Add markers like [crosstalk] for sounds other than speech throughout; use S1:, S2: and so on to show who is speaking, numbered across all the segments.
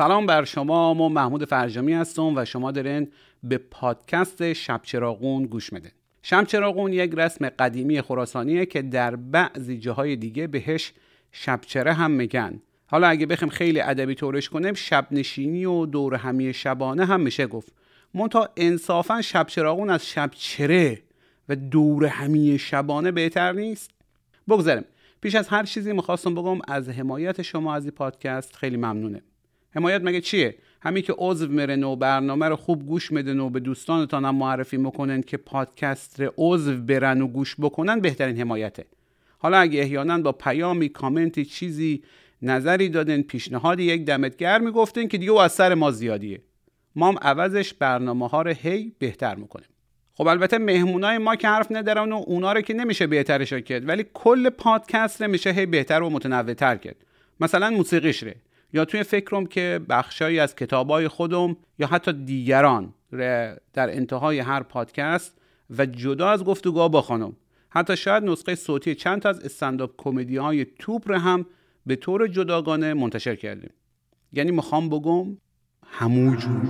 S1: سلام بر شما ما محمود فرجامی هستم و شما دارین به پادکست شب چراغون گوش میدین. شب چراغون یک رسم قدیمی خراسانیه که در بعضی جاهای دیگه بهش شبچره هم میگن. حالا اگه بخیم خیلی ادبی طورش کنیم شب نشینی و دور همی شبانه هم میشه گفت. منتها انصافا شب چراغون از شبچره و دور همی شبانه بهتر نیست. بگذاریم. پیش از هر چیزی می‌خواستم بگم از حمایت شما از این پادکست خیلی ممنونه حمایت مگه چیه؟ همین که عضو مرن و برنامه رو خوب گوش میدن و به دوستانتان هم معرفی می‌کنن که پادکست عضو برن و گوش بکنن بهترین حمایته. حالا اگه احیانا با پیامی کامنتی چیزی نظری دادن پیشنهادی یک دمت گرم گفتن که دیگه او از ما زیادیه. ما هم عوضش برنامه ها رو هی بهتر می‌کنیم. خب البته مهمونای ما که حرف ندارن و اونا رو که نمیشه بهترش کرد ولی کل پادکست رو میشه هی بهتر و متنوعتر کرد. مثلا موسیقیش ره یا توی فکرم که بخشایی از کتابای خودم یا حتی دیگران در انتهای هر پادکست و جدا از گفتگوها با خانم. حتی شاید نسخه صوتی چند تا از استنداپ کمدی های توپ رو هم به طور جداگانه منتشر کردیم. یعنی می‌خوام بگم هموجور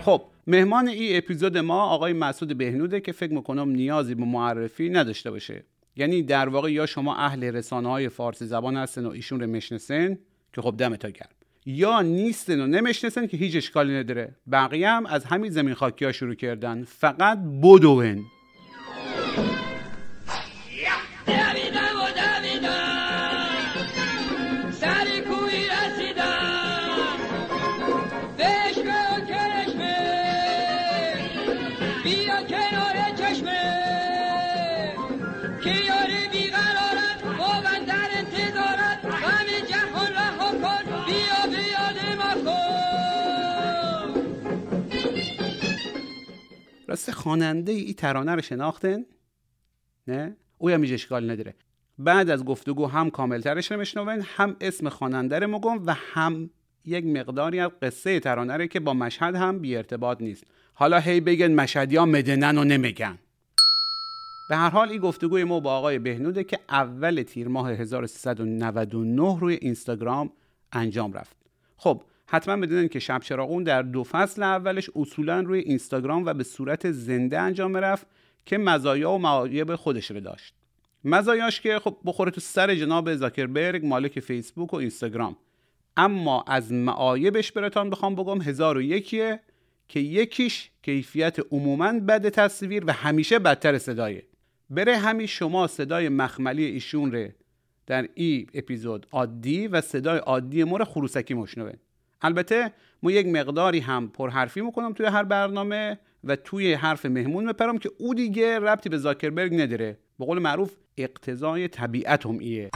S1: خب مهمان این اپیزود ما آقای مسعود بهنوده که فکر می‌کنم نیازی به معرفی نداشته باشه. یعنی در واقع یا شما اهل رسانه های فارسی زبان هستن و ایشون رو مشنسن که خب دم تا گرم. یا نیستن و نمی‌شناسن که هیچ اشکالی نداره. بقیه هم از همین زمین خاکی ها شروع کردن. فقط بدوین. راست خواننده ای ترانه رو شناختن؟ نه؟ او هم اشکال نداره. بعد از گفتگو هم کاملترش رو بشنوین هم اسم خواننده رو مگم و هم یک مقداری از قصه ترانه رو که با مشهد هم بی ارتباط نیست. حالا هی بگن مشهدی ها مدنن و نمیگن. به هر حال این گفتگوی ما با آقای بهنوده که اول تیر ماه 1399 روی اینستاگرام انجام رفت. خب حتما بدونین که شب چراغون در دو فصل اولش اصولا روی اینستاگرام و به صورت زنده انجام رفت که مزایا و معایب خودش رو داشت. مزایاش که خب بخوره تو سر جناب زاکربرگ مالک فیسبوک و اینستاگرام. اما از معایبش براتان بخوام بگم هزار و یکیه که یکیش کیفیت عموما بد تصویر و همیشه بدتر صدایه. بره همین شما صدای مخملی ایشون ره در ای اپیزود عادی و صدای عادی مور خروسکی مشنوه. البته ما یک مقداری هم پرحرفی می‌کنم توی هر برنامه و توی حرف مهمون میپرم که او دیگه ربطی به زاکربرگ نداره. به قول معروف اقتضای طبیعت هم ایه.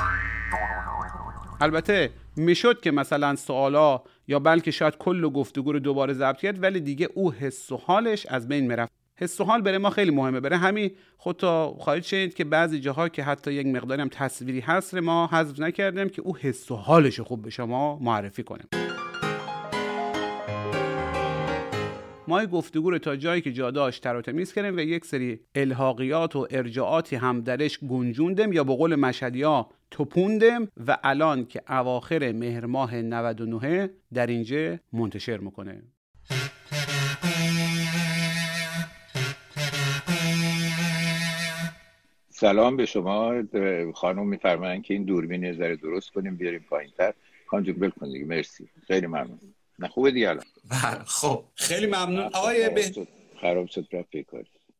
S1: البته می‌شد که مثلا سوالا یا بلکه شاید کل گفتگو رو دوباره ضبط کرد ولی دیگه او حس و حالش از بین می‌رفت. حس و حال برای ما خیلی مهمه. برای همین خودتا خواهید شنید که بعضی جاها که حتی یک مقداری هم تصویری هست ما حذف نکردیم که او حس و حالش خوب به شما معرفی کنیم ما گفتگو رو تا جایی که جا داشت تر و تمیز کردیم و یک سری الحاقیات و ارجاعاتی هم درش گنجوندم یا به قول مشهدی ها توپوندم و الان که اواخر مهر ماه 99 در اینجا منتشر می‌کنه
S2: سلام به شما. خانم میفرمایند که این دوربین ذره درست کنیم بیاریم پایین تر خانجون بل کن دیگه. مرسی. خیلی ممنون. نه خوبه دیگه الان.
S1: بله، خب خیلی ممنون. آقای به
S2: خراب شد رفت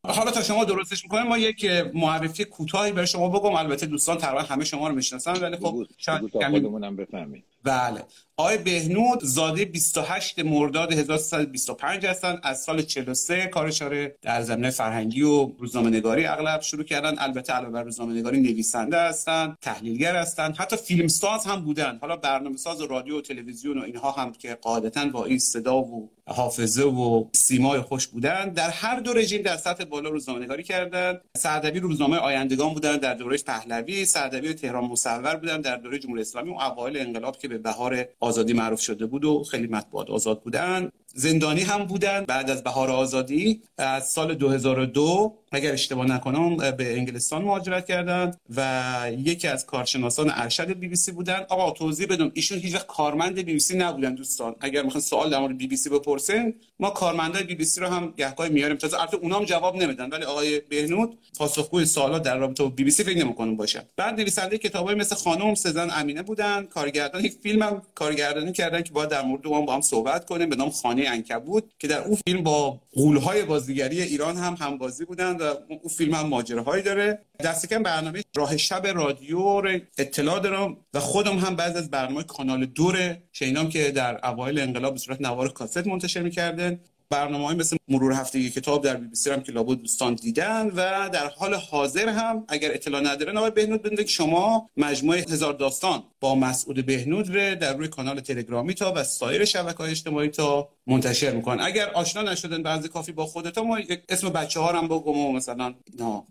S1: حالا تا شما درستش می‌کنیم ما یک معرفی کوتاهی برای شما بگم. البته دوستان تقریبا همه شما رو می‌شناسن ولی خب
S2: شاید خودمونم بفهمید
S1: بله. آقای بهنود زاده 28 مرداد 1325 هستن. از سال 43 کارشاره در زمینه فرهنگی و روزنامه نگاری اغلب شروع کردن. البته علاوه بر روزنامه نگاری نویسنده هستن تحلیلگر هستن حتی فیلم ساز هم بودن. حالا برنامه ساز رادیو و تلویزیون و اینها هم که قاعدتا با این صدا و حافظه و سیمای خوش بودن. در هر دو رژیم در سطح بالا روزنامه نگاری کردن. سردبی روزنامه آیندگان بودن در دوره پهلوی سردبیر تهران مصور بودن در دوره جمهوری اسلامی. و اوایل انقلاب که به بهار آزادی معروف شده بود و خیلی مطبوعات آزاد بودن. زندانی هم بودن بعد از بهار آزادی. از سال 2002 اگر اشتباه نکنم به انگلستان مهاجرت کردن و یکی از کارشناسان ارشد بی بی سی بودن. آقا توضیح بدم ایشون هیچ وقت کارمند بی بی سی نبودن دوستان. اگر می‌خوان سوال در مورد بی بی سی بپرسین ما کارمندای بی بی سی رو هم گهگاه میاریم. تازه البته اونام جواب نمیدن ولی آقای بهنود پاسخگوی سوالات در رابطه با بی بی سی فکر نمی‌کنم باشه بعد نویسنده کتابای مثل خانم، سه زن، امینه بودن کارگردان یک فیلم کارگردانی کردن که با در مورد اون با هم صحبت کنیم به نام خانه عنکبوت که در اون فیلم با غولهای بازیگری ایران هم همبازی بودن و اون فیلم هم ماجراهایی داره. دست کم برنامه راه شب رادیو رو اطلاع دارم و خودم هم بعض از برنامه کانال دوره شینام که در اوایل انقلاب به صورت نوار کاست منتشر می‌کردن. برنامه های مثل مرور هفتگی کتاب در بی هم که لابد دوستان دیدن و در حال حاضر هم اگر اطلاع ندارن آقای بهنود بدونید شما مجموعه هزار داستان با مسعود بهنود رو در روی کانال تلگرامی تا و سایر شبکه های اجتماعی تا منتشر می‌کنن. اگر آشنا نشدن بعضی کافی با خودتا ما اسم بچه ها هم بگم مثلا نه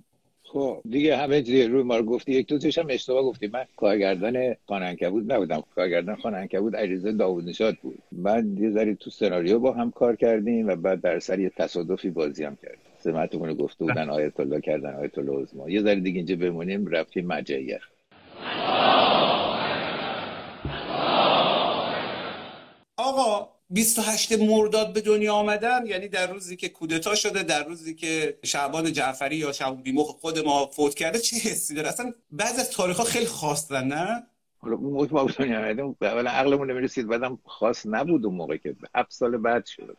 S2: خب دیگه همه چیز روی ما رو گفتی. یک دوتش هم اشتباه گفتی. من کارگردان بود نبودم. کارگردان بود علیرضا داوود نشاد بود. بعد یه ذری تو سناریو با هم کار کردیم و بعد در سر یه تصادفی بازی هم کردیم. سمتمون گفته بودن آیت الله کردن آیت الله عظما یه ذری دیگه اینجا بمونیم رفتیم مجایر
S1: آقا 28 مرداد به دنیا آمدن یعنی در روزی که کودتا شده در روزی که شعبان جعفری یا شعبان بیمخ خود ما فوت کرده چه حسی داره؟ اصلا بعض از تاریخ ها خیلی خواستن نه؟
S2: حالا اون موقع ما دنیا آمدیم اولا عقلمون نمی‌رسید بعدم خاص نبود اون موقع که هفت سال بعد شد.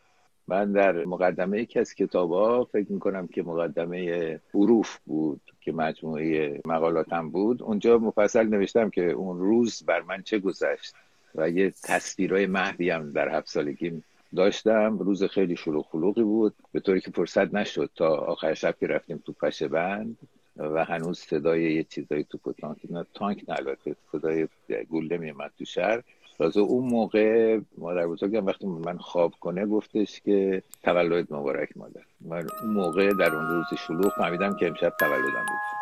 S2: من در مقدمه یکی از کتاب ها فکر می‌کنم که مقدمه حروف بود که مجموعه مقالاتم بود اونجا مفصل نوشتم که اون روز بر من چه گذشت. و یه تصویرهای محوی هم در هفت سالگی داشتم. روز خیلی شلوغ خلوقی بود. به طوری که فرصت نشد تا آخر شب که رفتیم تو پشه بند و هنوز صدای یه چیزایی تو تانک نه تانک نه البته صدای گوله میمد تو شهر. تازه اون موقع مادر بزرگم وقتی من خواب کنه گفتش که تولد مبارک مادر. من اون موقع در اون روز شلوغ فهمیدم که امشب تولدم بود.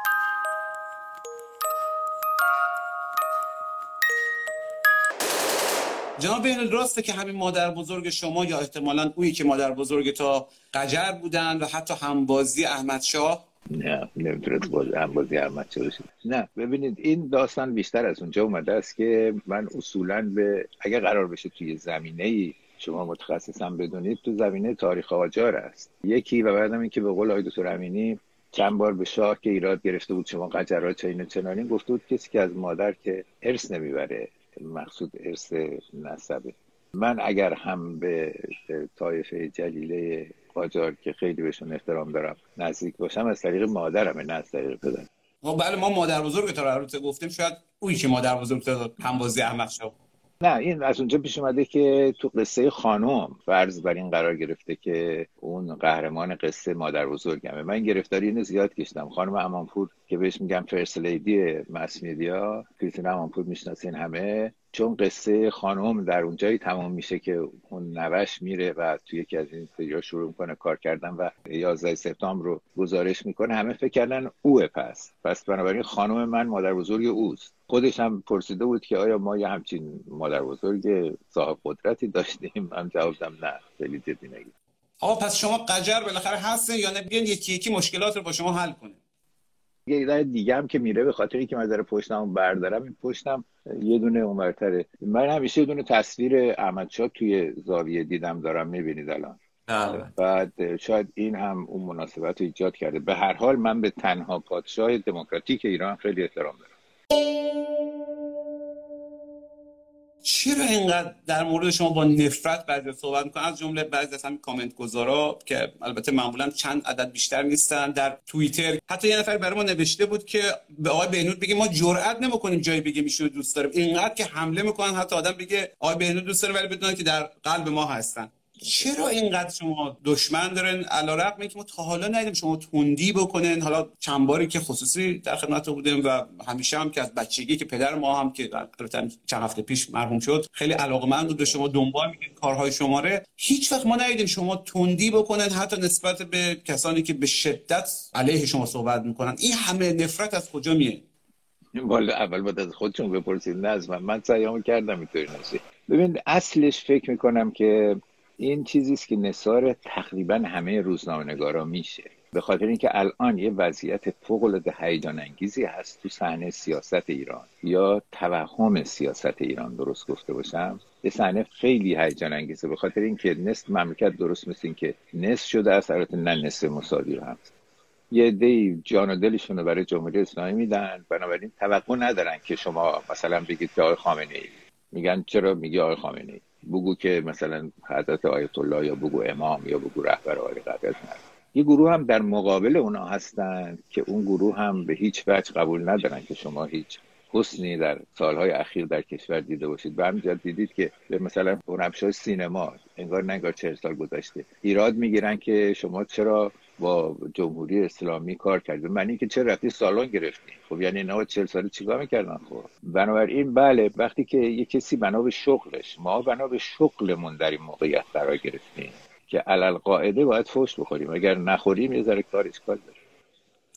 S1: جناب بین راسته که همین مادر بزرگ شما یا احتمالا اویی که مادر بزرگ تا قجر بودن و حتی همبازی احمد شاه؟
S2: نه نمی‌تونست باز همبازی احمد باشه. نه ببینید این داستان بیشتر از اونجا اومده است که من اصولا به اگر قرار بشه توی زمینه ای شما متخصصم بدونید تو زمینه تاریخ آجار است. یکی و بعدم اینکه به قول آقای دکتر امینی چند بار به شاه که ایراد گرفته بود شما قجرها چین چنانی گفته بود کسی که از مادر که ارث نمی‌بره مقصود ارث نسبه. من اگر هم به طایفه جلیله قاجار که خیلی بهشون احترام دارم نزدیک باشم از طریق مادرم نه از طریق پدر
S1: خب بله ما مادر بزرگ تا رو گفتیم شاید اوی که مادر بزرگ تا همبازی احمد شاه.
S2: نه این از اونجا پیش اومده که تو قصه خانم فرض بر این قرار گرفته که اون قهرمان قصه مادر بزرگمه. من گرفتاری اینو زیاد کشتم. خانم امانپور که بهش میگم فرست لیدی مس میدیا کریستین امانپور می‌شناسین همه. چون قصه خانم در اونجایی تمام میشه که اون نوش میره و توی یکی از این سریا شروع می‌کنه کار کردن و 11 سپتامبر رو گزارش می‌کنه همه فکر کردن اوه پس. پس بنابراین خانم من مادر بزرگ اوست. خودش هم پرسیده بود که آیا ما یه همچین مادر بزرگ صاحب قدرتی داشتیم؟ هم جواب دم نه. خیلی جدی نگید.
S1: آقا پس شما قجر بالاخره هستن یا نه؟ بیان یکی یکی مشکلات رو با شما حل کنه
S2: یه دیگه هم که میره به خاطر اینکه من در پشتم بردارم این پشتم یه دونه اونورتره. من همیشه یه دونه تصویر احمد توی زاویه دیدم دارم می‌بینید الان. بله. بعد شاید این هم اون مناسبت رو ایجاد کرده. به هر حال من به تنها پادشاه دموکراتیک ایران خیلی احترام دارم.
S1: چرا اینقدر در مورد شما با نفرت بعضی صحبت می‌کنن؟ از جمله بعضی از همین کامنت گذارا که البته معمولا چند عدد بیشتر نیستن. در توییتر حتی یه نفر برای ما نوشته بود که به آقای بهنود بگه ما جرئت نمی‌کنیم جایی بگیم ایشون دوست داریم. اینقدر که حمله می‌کنن. حتی آدم بگه آقای بهنود دوست داره ولی بدونن که در قلب ما هستن. چرا اینقدر شما دشمن دارن؟ علیرغم اینکه ما تا حالا ندیدیم شما تندی بکنن حالا چند باری که خصوصی در خدمت بودیم و همیشه هم که از بچگی که پدر ما هم که چند هفته پیش مرحوم شد خیلی علاقمند بود به شما دنبال می‌کنه کارهای شماره. هیچ وقت ما ندیدیم شما تندی بکنن حتی نسبت به کسانی که به شدت علیه شما صحبت می‌کنن. این همه نفرت از کجا میاد؟
S2: والا اول باید از خودشون بپرسید. نه از من. من سعیامو کردم اینطوری ببین اصلش فکر می‌کنم که این چیزی است که نصار تقریبا همه روزنامه‌نگارا میشه. به خاطر اینکه الان یه وضعیت فوق العاده هیجان انگیزی هست تو صحنه سیاست ایران. یا توهم سیاست ایران درست گفته باشم. یه صحنه خیلی هیجان انگیزه به خاطر اینکه نصف مملکت درست مثل این که نصف شده است البته نه نصف مساوی هم. یه دی جان و دلشون رو برای جمهوری اسلامی میدن. بنابراین توقع ندارن که شما مثلا بگید که آقای خامنه ای میگن چرا میگی آقای خامنه ای بگو که مثلا حضرت آیت الله یا بگو امام یا بگو رهبر عالی قدرت یه گروه هم در مقابل اونا هستن که اون گروه هم به هیچ وجه قبول ندارن که شما هیچ حسنی در سالهای اخیر در کشور دیده باشید. به همین دیدید که مثلا های سینما انگار نگار چهل سال گذشته ایراد می‌گیرن که شما چرا با جمهوری اسلامی کار کرد. معنی که چه رفتی سالن گرفتی؟ خب یعنی اینا چهل ساله چیکار می‌کردن خب؟ بنابراین بله وقتی که یه کسی بنا به شغلش ما بنا به شغلمون در این موقعیت قرار گرفتیم که علل قاعده باید فوش بخوریم. اگر نخوریم یه ذره کار اشکال داره.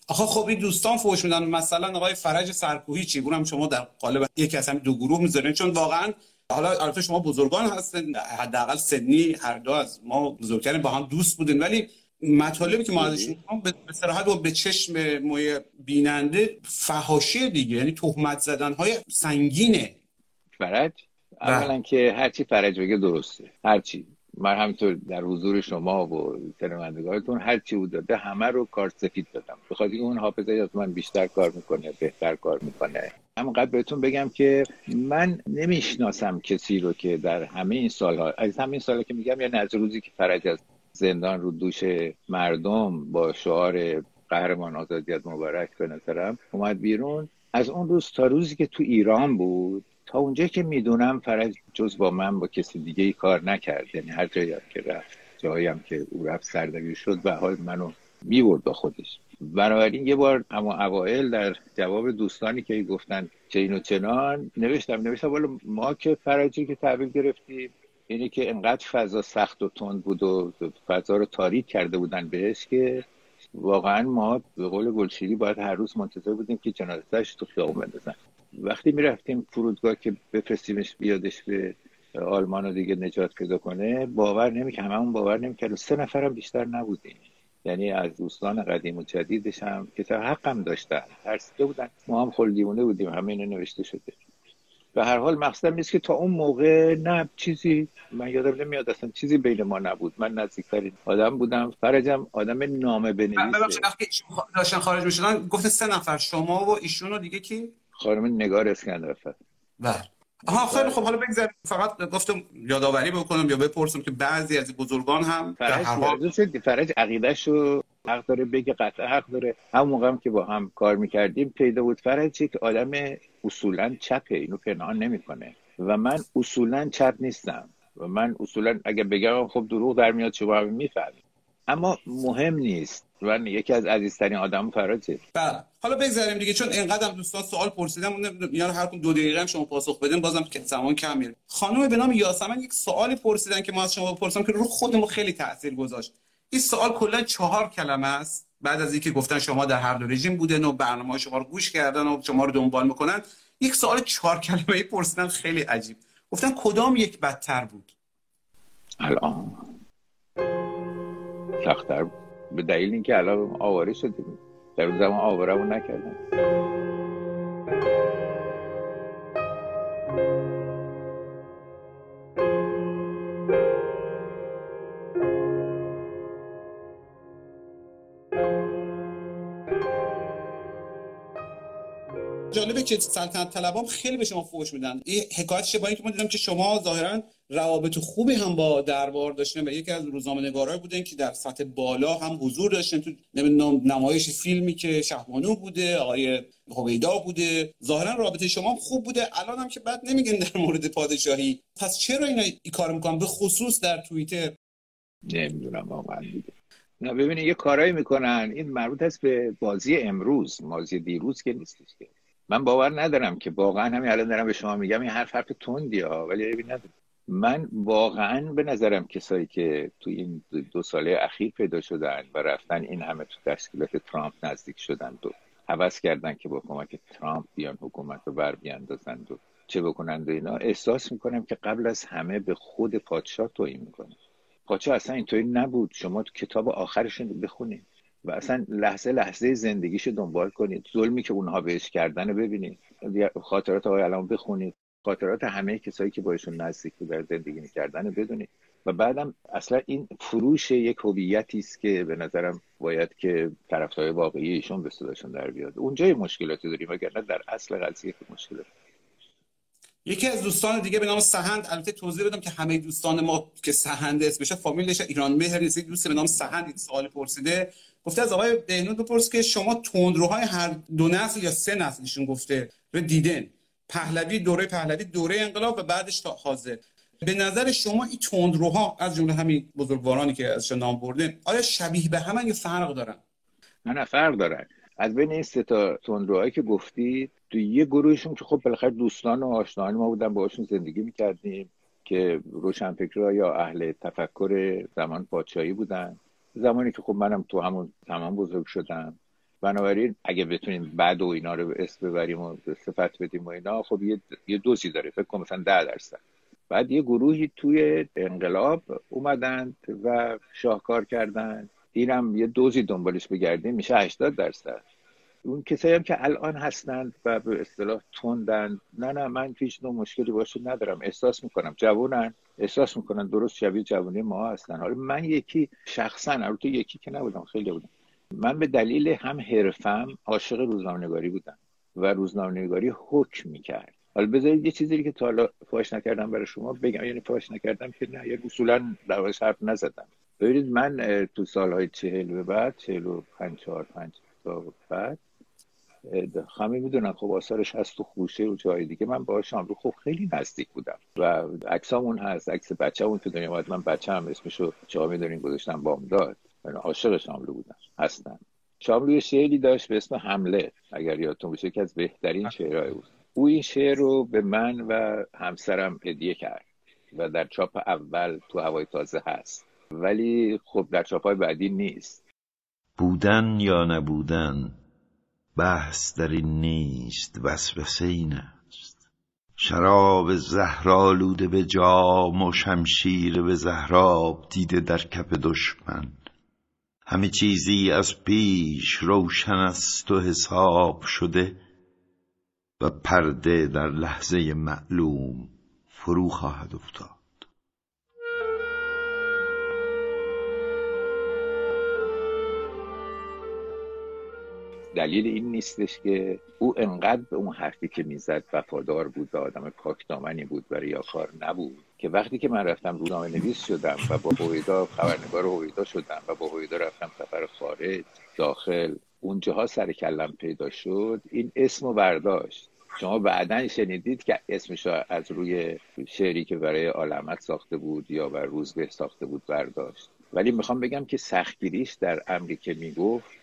S1: آخه خب این دوستان فوش میدن. مثلا آقای فرج سرکوهی چی؟ هم شما در قالب یکی از همین دو گروه می‌ذارین. چون واقعا حالا البته شما بزرگان هستن حداقل سنی هر دو از ما بزرگترین با هم دوست بودین. ولی مطالبی که ما ازشون به صراحت و به چشم موی بیننده فهاشی دیگه. یعنی تهمت زدن های سنگینه.
S2: فرج؟ بله. اولا که هرچی فرج بگه درسته. هرچی من همینطور در حضور شما و شنوندگانتون هر چی بود داده همه رو کار سفید دادم. بخاطر اون حافظه از من بیشتر کار می‌کنه بهتر کار می‌کنه. همونقدر بهتون بگم که من نمی‌شناسم کسی رو که در همه این سالها از همین سالها که میگم یعنی از روزی که فرج از زندان رو دوش مردم با شعار قهرمان آزادیت مبارک به نظرم اومد بیرون. از اون روز تا روزی که تو ایران بود تا اونجا که می‌دونم فرج جز با من با کسی دیگه ای کار نکرد. یعنی هر جایی که رفت جایی هم که او رفت سردگی شد و حال منو می‌برد با خودش. بنابراین یه بار اما اوائل در جواب دوستانی که گفتن چه اینو چنان نوشتم نوشتم والا ما که فرجی که تحویل گرفتیم اینه که انقدر فضا سخت و تند بود و فضا رو تاریک کرده بودن بهش که واقعا ما به قول گلشیری باید هر روز منتظر بودیم که جنازتش تو خیابون بندازن. وقتی می‌رفتیم فرودگاه که بفرستیمش بیادش به آلمان رو دیگه نجات پیدا کنه باور نمی‌کنه هممون باور نمی‌کرد سه نفرم بیشتر نبودیم. یعنی از دوستان قدیم و جدیدش هم که حقم داشتن. ترسیده بودن. ما هم خلدیمونه بودیم. همه اینو نوشته شده. به هر حال مقصدم نیست که تا اون موقع نه چیزی من یادم نمیاد اصلا چیزی بین ما نبود. من نزدیکترین آدم بودم. فرجم آدم نامه بنویسه.
S1: داشتن خارج می‌شدن گفت سه نفر شما و ایشون رو دیگه کی؟
S2: خانم نگار اسکندرفر
S1: بله. آها خیلی خب حالا بگذاریم فقط گفتم یادآوری بکنم یا بپرسم که بعضی از بزرگان هم
S2: فرج, فرج عقیدهش رو حق داره بگه قطعا حق داره. همون موقع هم که با هم کار می‌کردیم پیدا بود. فرجی که آدم اصولا چپه اینو پنهان نمی‌کنه. و من اصولا چپ نیستم. و من اصولا اگه بگم خب دروغ در میاد شما هم می‌فهمید. اما مهم نیست. من یکی از عزیزترین آدم فراجه
S1: بله. حالا بگذاریم دیگه چون اینقدر دوستان سوال پرسیدم میان هر دو دقیقه هم شما پاسخ بدین بازم که زمان کم میره. خانم به نام یاسمن یک سوالی پرسیدن که ما از شما بپرسم که رو خودمون خیلی تاثیر گذاشت این سوال کلا چهار کلمه است. بعد از اینکه گفتن شما در هر دو رژیم بودن و برنامه شما رو گوش کردن و شما رو دنبال می‌کنن. یک سوال چهار کلمه ای پرسیدن خیلی عجیب. گفتن کدام یک بدتر بود؟
S2: الان. سختتر به دلیل اینکه الان آواره شدیم در اون زمان آوارمون نکردن.
S1: جالبه که سلطنت طلبام خیلی به شما فوش میدن. این حکایتش با اینکه ما دیدم که شما ظاهرا روابط خوبی هم با دربار داشتین و یکی از روزنامه نگارای بودن که در سطح بالا هم حضور داشتن تو نمایش فیلمی که شهبانو بوده آقای هویدا بوده. ظاهرا رابطه شما خوب بوده. الان هم که بعد نمیگن در مورد پادشاهی. پس چرا اینا این کار می‌کنن؟ به خصوص در توییتر.
S2: نمی‌دونم واقعا. نه ببینید یه کارایی می‌کنن. این مربوط است به بازی امروز. بازی دیروز که نیستش که. من باور ندارم که واقعا همین الان دارم به شما میگم این حرف حرف تندی ها ولی نداره من واقعا به نظرم کسایی که تو این دو ساله اخیر پیدا شدن و رفتن این همه تو تشکیلات ترامپ نزدیک شدن و حوض کردن که با کمک ترامپ بیان حکومت رو بر بیاندازند و چه بکنند و اینا احساس می‌کنم که قبل از همه به خود پادشاه توهین می‌کنه. پادشاه اصلا اینطوری نبود. شما تو کتاب آخرشون بخونید و اصلا لحظه لحظه زندگیشو دنبال کنید. ظلمی که اونها بهش کردن ببینید. خاطرات آقای علام بخونید. خاطرات همه کسایی که باشون نزدیک در زندگی می‌کردن بدونید. و بعدم اصلا این فروش یک هویتی است که به نظرم باید که طرفدار واقعی ایشون به صداشون در بیاد. اونجا مشکلاتی داریم وگرنه در اصل قضیه مشکل.
S1: یکی از دوستان دیگه به نام سهند. البته توضیح بدم که همه دوستان ما که سهند اسمش فامیلش ایران مهر نیست. دوست به نام سهند این سوال پرسیده. گفته از آقای بهنود بپرس که شما تندروهای هر دو نسل یا سه نسلشون گفته رو دیدن پهلوی دوره پهلوی دوره انقلاب و بعدش تا حاضر. به نظر شما این تندروها از جمله همین بزرگوارانی که ازش نام بردن آیا شبیه به همن یا فرق دارن؟
S2: نه نه فرق دارن از بین این سه تا تندروهایی که گفتی تو یه گروهشون که خب بالاخره دوستان و آشنایان ما بودن باشون زندگی می‌کردیم که روشنفکرها یا اهل تفکر زمان پادشاهی بودن. زمانی که خب منم تو همون تمام بزرگ شدم. بنابراین اگه بتونیم بعد و اینا رو اسم ببریم و صفت بدیم و اینا خب یه, یه دوزی داره. فکر کنم مثلا ده درصد. بعد یه گروهی توی انقلاب اومدند و شاهکار کردند اینم یه دوزی دنبالش بگردیم میشه 80 درصد. اون کسایی هم که الان هستند و به اصطلاح تندند نه نه من هیچ نوع مشکلی باشه ندارم. احساس می‌کنم جوونن. احساس می‌کنن درست شبیه جوانی ما هستن. حالا من یکی شخصا البته یکی که نبودم خیلی بودم. من به دلیل هم حرفم عاشق روزنامه‌نگاری بودم و روزنامه‌نگاری حکم می‌کرد. حالا بذارید یه چیزی که تا حالا فاش نکردم برای شما بگم. یعنی فاش نکردم که نه یه اصولا در حرف نزدم. ببینید من تو سالهای چهل به بعد چهل و پنج چهار پنج تا بعد همه می‌دونن خب آثارش هست تو خوشه و جای دیگه. من با شاملو خب خیلی نزدیک بودم و عکسامون هست عکس بچه‌مون که دنیا اومد من بچه‌م اسمشو چا می‌دونین گذاشتم بامداد. من عاشق شاملو بودم. هستم. شاملو شعری داشت به اسم حمله. اگر یادتون باشه که از بهترین شعرهای بود او این شعر رو به من و همسرم هدیه کرد و در چاپ اول تو هوای تازه هست. ولی خب در چاپ های بعدی نیست.
S3: بودن یا نبودن؟ بحث در این نیست وسوسه این است. شراب زهرالوده به جام و شمشیر به زهراب دیده در کف دشمن. همه چیزی از پیش روشن است و حساب شده و پرده در لحظه معلوم فرو خواهد افتاد.
S2: دلیل این نیستش که او انقدر به اون حرفی که می‌زد وفادار بود و آدم پاکدامنی بود و ریاکار نبود که وقتی که من رفتم روزنامه نویس شدم و با هویدا خبرنگار هویدا شدم و با هویدا رفتم سفر خارج داخل اونجاها سر کلم پیدا شد این اسم برداشت. شما بعدا شنیدید که اسمش از روی شعری که برای عالمت ساخته بود یا بر روزبه ساخته بود برداشت. ولی می‌خوام بگم که سختگیریش در امری که می‌گفت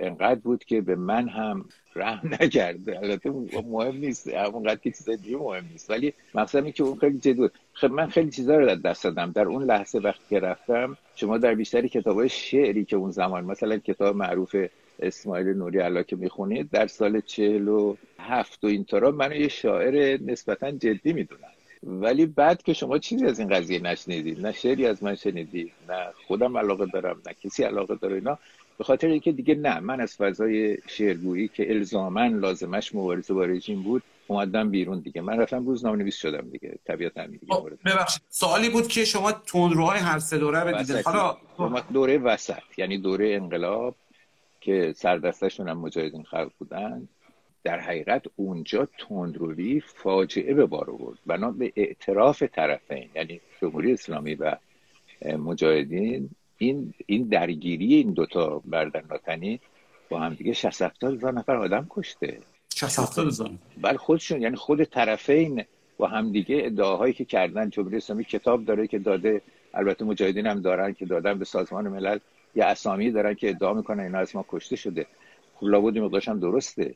S2: انقدر بود که به من هم رحم [laughs] نکرده. البته مهم نیست اونقدر که چیزای دیگه مهم نیست. ولی مقصد این که اون خیلی جدی بود. خب من خیلی چیزا رو دست دادم. در اون لحظه وقتی که رفتم شما در بیشتری کتابای شعری که اون زمان مثلا کتاب معروف اسماعیل نوری علا که می‌خونید در سال چهل و هفت و اینطورا منو یه شاعر نسبتا جدی می‌دونن ولی بعد که شما چیزی از این قضیه نشنیدید نه شعری از من شنیدید نه خودم علاقه دارم نه کسی علاقه داره اینا به خاطر اینکه دیگه نه من از فضای شعرگویی که الزاما لازمش مبارزه با رژیم بود اومدم بیرون دیگه. من رفتم روزنامه نویس شدم دیگه. طبیعتا دیگه
S1: خب، ببخشید. سوالی بود که شما تندروهای هر سه دوره بدیدید حالا
S2: دوره وسط یعنی دوره انقلاب که سردستشون هم مجاهدین خلق بودن. در حقیقت اونجا تندروی فاجعه به بار آورد. بنا به اعتراف طرفین یعنی جمهوری اسلامی و مجاهدین این این درگیری این دوتا بردن ناتنی با هم دیگه 60 هزار نفر آدم کشته.
S1: 60 هزار.
S2: بله خودشون یعنی خود طرفین با هم دیگه ادعاهایی که کردن جمهوری اسلامی کتاب داره که داده البته مجاهدین هم دارن که دادن به سازمان ملل یه اسامی دارن که ادعا می‌کنن اینا از ما کشته شده. خب لابد مقدارش هم درسته.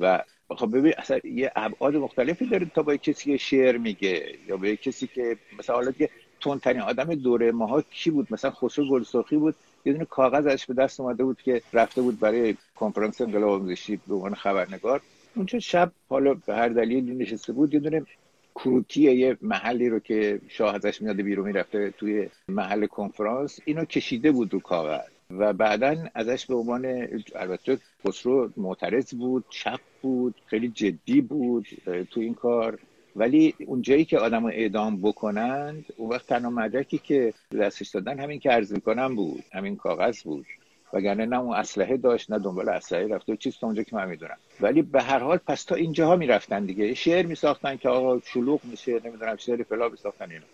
S2: و خب ببین اصلا یه ابعاد مختلفی داره تا با کسی که شعر میگه یا به کسی که مثلا حالا دیگه تندترین آدم دوره ماها کی بود؟ مثلا خسرو گلسرخی بود. یه دونه کاغذ ازش به دست اومده بود که رفته بود برای کنفرانس انقلاب آموزشی به عنوان خبرنگار. اونجا شب حالا به هر دلیلی نشسته بود یه دونه کروکی یه محلی رو که شاه ازش میاده بیرون می‌رفته توی محل کنفرانس اینو کشیده بود رو کاغذ. و بعدا ازش به عنوان البته خسرو معترض بود چپ بود خیلی جدی بود تو این کار. ولی اونجایی که آدم رو اعدام بکنند اون وقت تنها مدرکی که دستش دادن همین که عرض می‌کنم بود همین کاغذ بود. وگرنه نه اون اسلحه داشت نه دنبال اسلحه رفته چیز تا اونجا که من می‌دونم. ولی به هر حال پس تا اینجاها می‌رفتن دیگه. شعر میساختن که آقا شلوغ میشه نمی‌دونم شعر فلا میساختن اینا.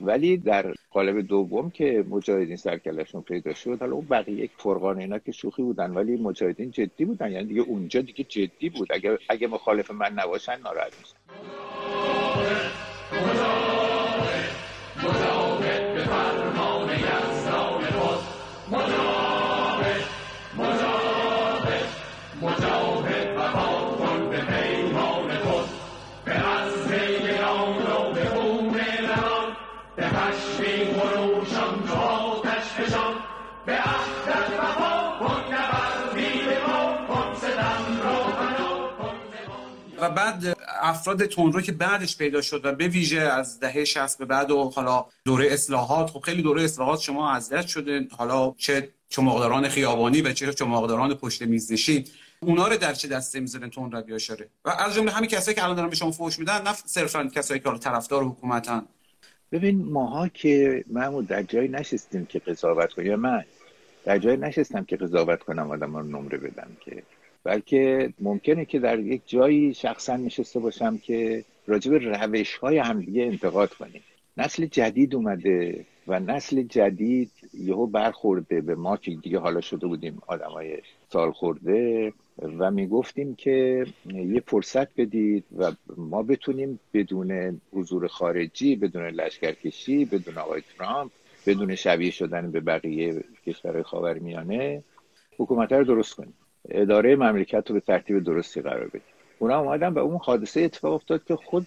S2: ولی در قالب دوم که مجاهدین سرکلشون پیدا شد حالا اون بقیه یک فرقان اینا که شوخی بودن ولی مجاهدین جدی بودن. یعنی دیگه اونجا دیگه جدی بود. اگه اگه مخالف من نباشن ناراحت میشن.
S1: و بعد افراد تندرو که بعدش پیدا شد و به ویژه از دهه 60 به بعد و حالا دوره اصلاحات خب خیلی دوره اصلاحات شما اذیت شده. حالا چه چماقداران خیابانی و چه چماقداران پشت میز اونا رو در چه دسته می‌ذارن تون رو بیاشاره و از جمله همین کسایی که الان دارن به شما فوش میدن نه صرفا کسایی که طرفدار حکومتن.
S2: ببین ماها که محمود در جایی نشستیم که قضاوت کنیم من در جایی نشستم که قضاوت کنم آدم رو نمره بدم که. بلکه ممکنه که در یک جایی شخصا نشسته باشم که راجب روش های همدیگه انتقاد کنیم. نسل جدید اومده و نسل جدید یهو برخورده به ما که دیگه حالا شده بودیم آدمای سال خورده. و می‌گفتیم که یه فرصت بدید و ما بتونیم بدون حضور خارجی بدون لشکرکشی بدون آقای ترامپ بدون شبیه شدن به بقیه کشورهای خاورمیانه حکومت رو درست کنیم. اداره مملکت رو به ترتیب درستی قرار بدیم. اونا اومدن و اون حادثه اتفاق افتاد که خود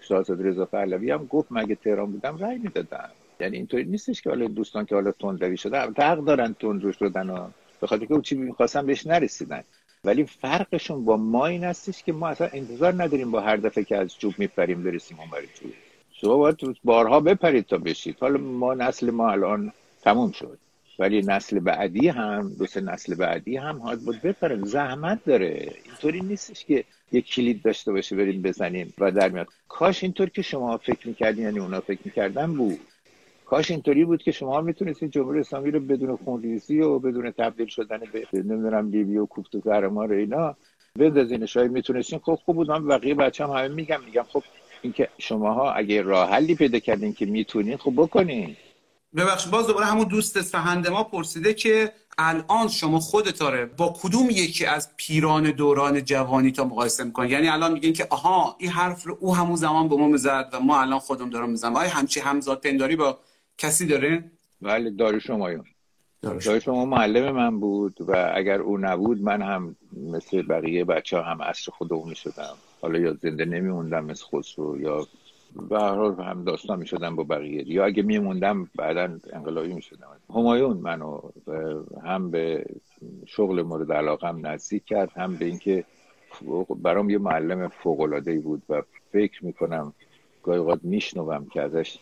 S2: شاهزاده رضا پهلوی هم گفت مگه تهران بودم رأی می‌دادن. یعنی اینطوری نیستش که حالا دوستان که حالا تندروی شده حق دارن تندرو شدن و به خاطر که چی می‌خواستن بهش نرسیدن. ولی فرقشون با ما این هستش که ما اصلا انتظار نداریم با هر دفعه که از چوب میپریم برسیم اون چوب. شما باید بارها بپرید تا بشید. حالا ما نسل ما الان تموم شد. ولی نسل بعدی هم دو سه نسل بعدی هم باید بود بپرن. زحمت داره. اینطوری نیستش که یک کلید داشته باشه بریم بزنیم و در میاد. کاش اینطور که شما فکر می‌کردین یعنی اونا فکر می‌کردن بود. کاش اینطوری بود که شما می‌تونستید جمهوری اسلامی رو بدون خونریزی و بدون تبدیل شدن به نمی‌دونم لیبی و کوفت و زهرمار اینا بندازین. شاید می‌تونستین. خب خوب بود. من بقیه بچه هم همه میگم. میگم خب اینکه شماها اگه راه حلی پیدا کردین که می‌تونین خب بکنین.
S1: ببخش باز دوباره همون دوست فهند ما پرسیده که الان شما خودتاره. با کدوم یکی از پیران دوران جوانی تا مقایسه می‌کنی؟ یعنی الان میگین که آها این حرف رو او همون زمان به ما می‌زد و ما الان خودم دارم می‌زنم. آیا همچی همزاد پنداری با کسی داره؟
S2: بله داریوش همایون داریوش شما. معلم من بود و اگر او نبود من هم مثل بقیه بچه ها هم اصر خود می شدم حالا یا زنده نمیموندم مثل خسرو یا به هر حال هم داستان می شدم با بقیه. یا اگه میموندم بعدا انقلابی می شدم همایون منو هم به شغل مورد علاقم نزدیک کرد هم به اینکه برام یه معلم فوق العاده بود و فکر می‌کنم گاهی اوقات میشنوم که ازش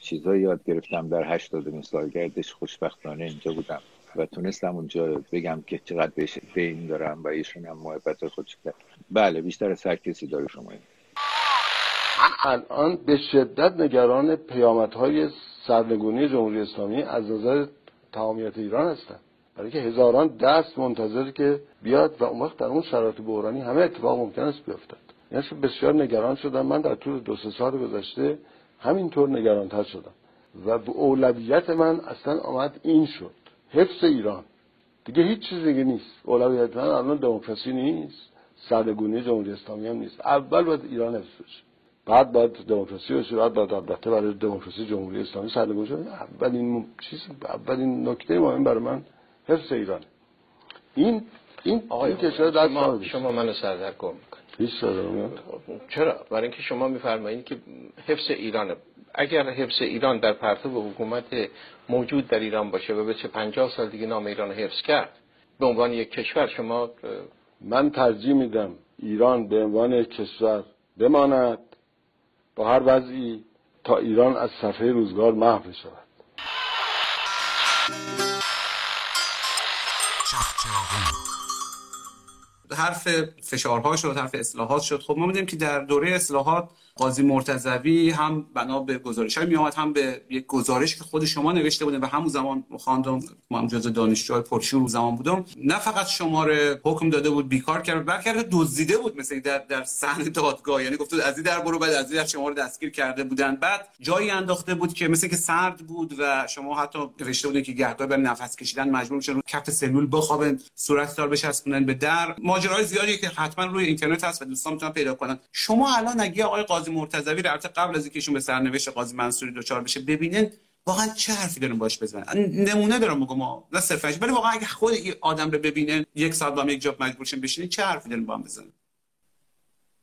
S2: چیزایی یاد گرفتم در هشتادمین سالگردش خوشبختانه اینجا بودم و تونستم اونجا بگم که چقدر بهش بین دارم و ایشون هم محبت خودش کرد. بله بیشتر از هر کسی داره شما
S4: الان به شدت نگران پیامدهای سرنگونی جمهوری اسلامی از نظر تمامیت ایران هستم. برای که هزاران دست منتظر که بیاد و اون وقت در اون شرایط بحرانی همه اتفاق ممکن است بیفتد. یعنی بسیار نگران شدم. من در طول دو سه سال گذشته همینطور نگرانتر شدم. و به اولویت من اصلا آمد این شد. حفظ ایران. دیگه هیچ چیز دیگه نیست. اولویت من الان دموکراسی نیست. سرگونی جمهوری اسلامی هم نیست. اول باید ایران حفظ بشه. بعد باید دموکراسی بشه. بعد باید البته برای دموکراسی جمهوری اسلامی سرگونی شد اولین چیز اولین نکته مهم برای من حفظ ایران این این
S5: آقای کشور شما, شما منو سردرگم
S4: هیچ
S5: چرا؟ برای اینکه شما میفرمایید که حفظ ایرانه اگر حفظ ایران در پرتو حکومت موجود در ایران باشه و بچه پنجاه سال دیگه نام ایران حفظ کرد به عنوان یک کشور شما
S4: من ترجیح میدم ایران به عنوان یک کشور بماند با هر وضعی تا ایران از صفحه روزگار محو شود
S1: حرف فشارها شد حرف اصلاحات شد. خب ما می‌دونیم که در دوره اصلاحات قاضی مرتضوی هم بنا به گزارش های می هم به یک گزارش که خود شما نوشته بودن و همون زمان خواندم ما هم جز دانشجوهای پرشور زمان بودم. نه فقط شماره حکم داده بود بیکار کرد بلکه دزدیده بود مثل در در صحن دادگاه. یعنی گفته از این در برو بعد از این در شما رو دستگیر کرده بودن. بعد جایی انداخته بود که مثل که سرد بود و شما حتی نوشته بودین که گهگاه برای نفس کشیدن مجبور میشن رو کف سلول بخوابن صورت دار بچسبونن به در. ماجرای زیادی که حتما روی اینترنت هست و دوستان می‌تونن پیدا کنن. شما الان اگه آقای قاضی مرتضوی رو قبل از اینکه ایشون به سرنوشت قاضی منصوری دوچار بشه ببینن واقعا چه حرفی دارن باش بزنن؟ نمونه دارم ما نه صرفش ولی واقعا اگه خود این آدم رو ببینن یک ساعت با هم یک جا مجبور شن بشینن چه حرفی دارن با هم بزنن؟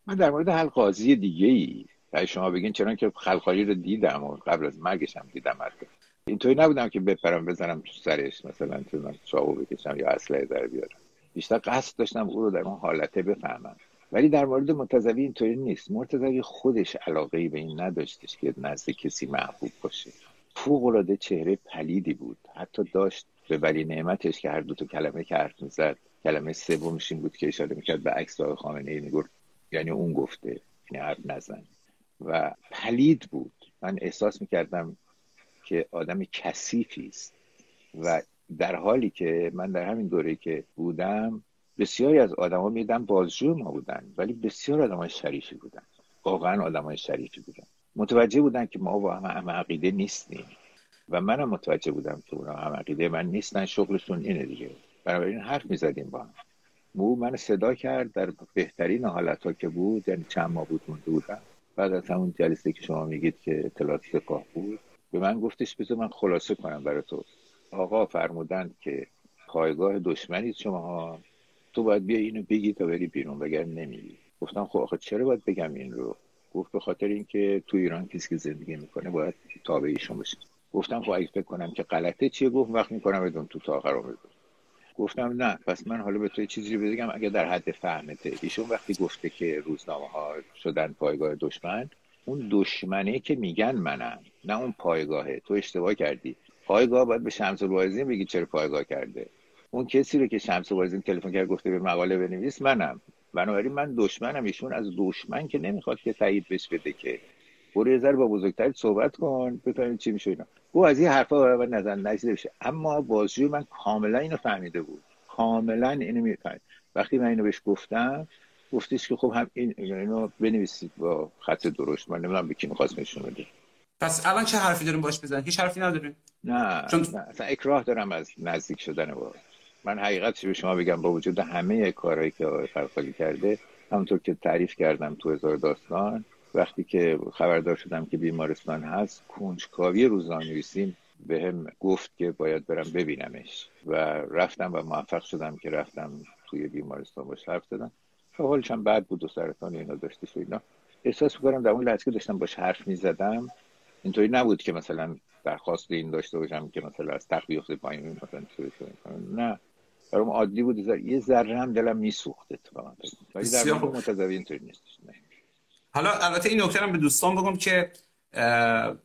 S2: من در مورد هر قاضی دیگه ای شما بگین چرا که خلخالی رو دیدم و قبل از مرگش هم دیدم حتی. اینطوری نبودم که بپرم بزنم تو سرش مثلا تو من چاقو بکشم یا اسلحه در بیارم. بیشتر قصد داشتم او رو در اون حالته بفهمم. ولی در مورد مرتضوی اینطوری نیست. مرتضوی خودش علاقه به این نداشتش که نزد کسی محبوب باشه. فوق العاده چهره پلیدی بود. حتی داشت به ولی نعمتش که هر دو تا کلمه که حرف می‌زد کلمه سومش این بود که اشاره می‌کرد به عکس آقای خامنه ای می‌گفت یعنی اون گفته یعنی حرف نزن. و پلید بود. من احساس می‌کردم که آدم کثیفی است. و در حالی که من در همین دوره که بودم بسیاری از آدما میدن بازجو ما بودن ولی بسیار آدمای شریفی بودن. واقعا آدمای شریفی بودن. متوجه بودن که ما با هم عقیده نیستیم. و منم متوجه بودم که اونا هم عقیده من نیستن شغلشون اینه دیگه. بنابراین حرف می‌زدیم با هم. مو من صدا کرد در بهترین حالت ها که بود یعنی چند ماه بود مونده بودم. بعد از همون جلسه که شما میگید که اطلاعات سپاه بود به من گفتش بذار من خلاصه کنم برای تو. آقا فرمودند که پایگاه دشمنید شما تو باید بیا اینو بگی تا بری بیرون بگر نمیگی گفتم خب آخه چرا باید بگم این رو؟ گفت به خاطر اینکه تو ایران کسی که زندگی می‌کنه باید تابع ایشون باشه. گفتم خب اگه فکر کنم که غلطه چیه؟ گفت وقت می‌کنم بدون تو تا بده گفتم نه پس من حالا به تو چیزی بگم اگه در حد فهمته ایشون وقتی گفته که روزنامه ها شدن پایگاه دشمن اون دشمنه که میگن منم نه اون پایگاهه. تو اشتباه کردی. پایگاه باید به شمس الوایزین بگی چرا پایگاه کرده. اون کسی رو که شمس الوایزین تلفن کرد گفته به مقاله بنویس منم. بنابراین من دشمنم. ایشون از دشمن که نمی‌خواد که تایید بش بده که برو یه با بزرگتر صحبت کن بفهمید چی میشه اینا. او از این حرفا برای نظر نشده بشه. اما بازجوی من کاملا اینو فهمیده بود. کاملا اینو می‌فهمید. وقتی من اینو بهش گفتم گفتیش که خب هم این اینو بنویسید با خط درشت. من نمی‌دونم به کی می‌خواست نشون بده.
S1: پس الان چه حرفی داریم باش بزنیم؟ هیچ حرفی نداریم؟
S2: نه چون نه اصلا اکراه دارم از نزدیک شدن با من حقیقتش به شما بگم؟ با وجود همه کارهایی که آقای فرخالی کرده همونطور که تعریف کردم تو هزار داستان وقتی که خبردار شدم که بیمارستان هست کنجکاوی روزنامه نویسیم به هم گفت که باید برم ببینمش. و رفتم و موفق شدم که رفتم توی بیمارستان باش حرف زدم. حالش هم بد بود و سرطان اینا داشته و اینا. احساس می‌کنم در اون لحظه که داشتم باش حرف می‌زدم اینطوری نبود که مثلا درخواست این داشته باشم که مثلا از تخت بیفته پایین مثلا نه. برام عادی بود. یه ذره هم دلم میسوخت اتفاقا. ولی در متضوی اینطوری نیستش نه.
S1: حالا البته این نکته به دوستان بگم که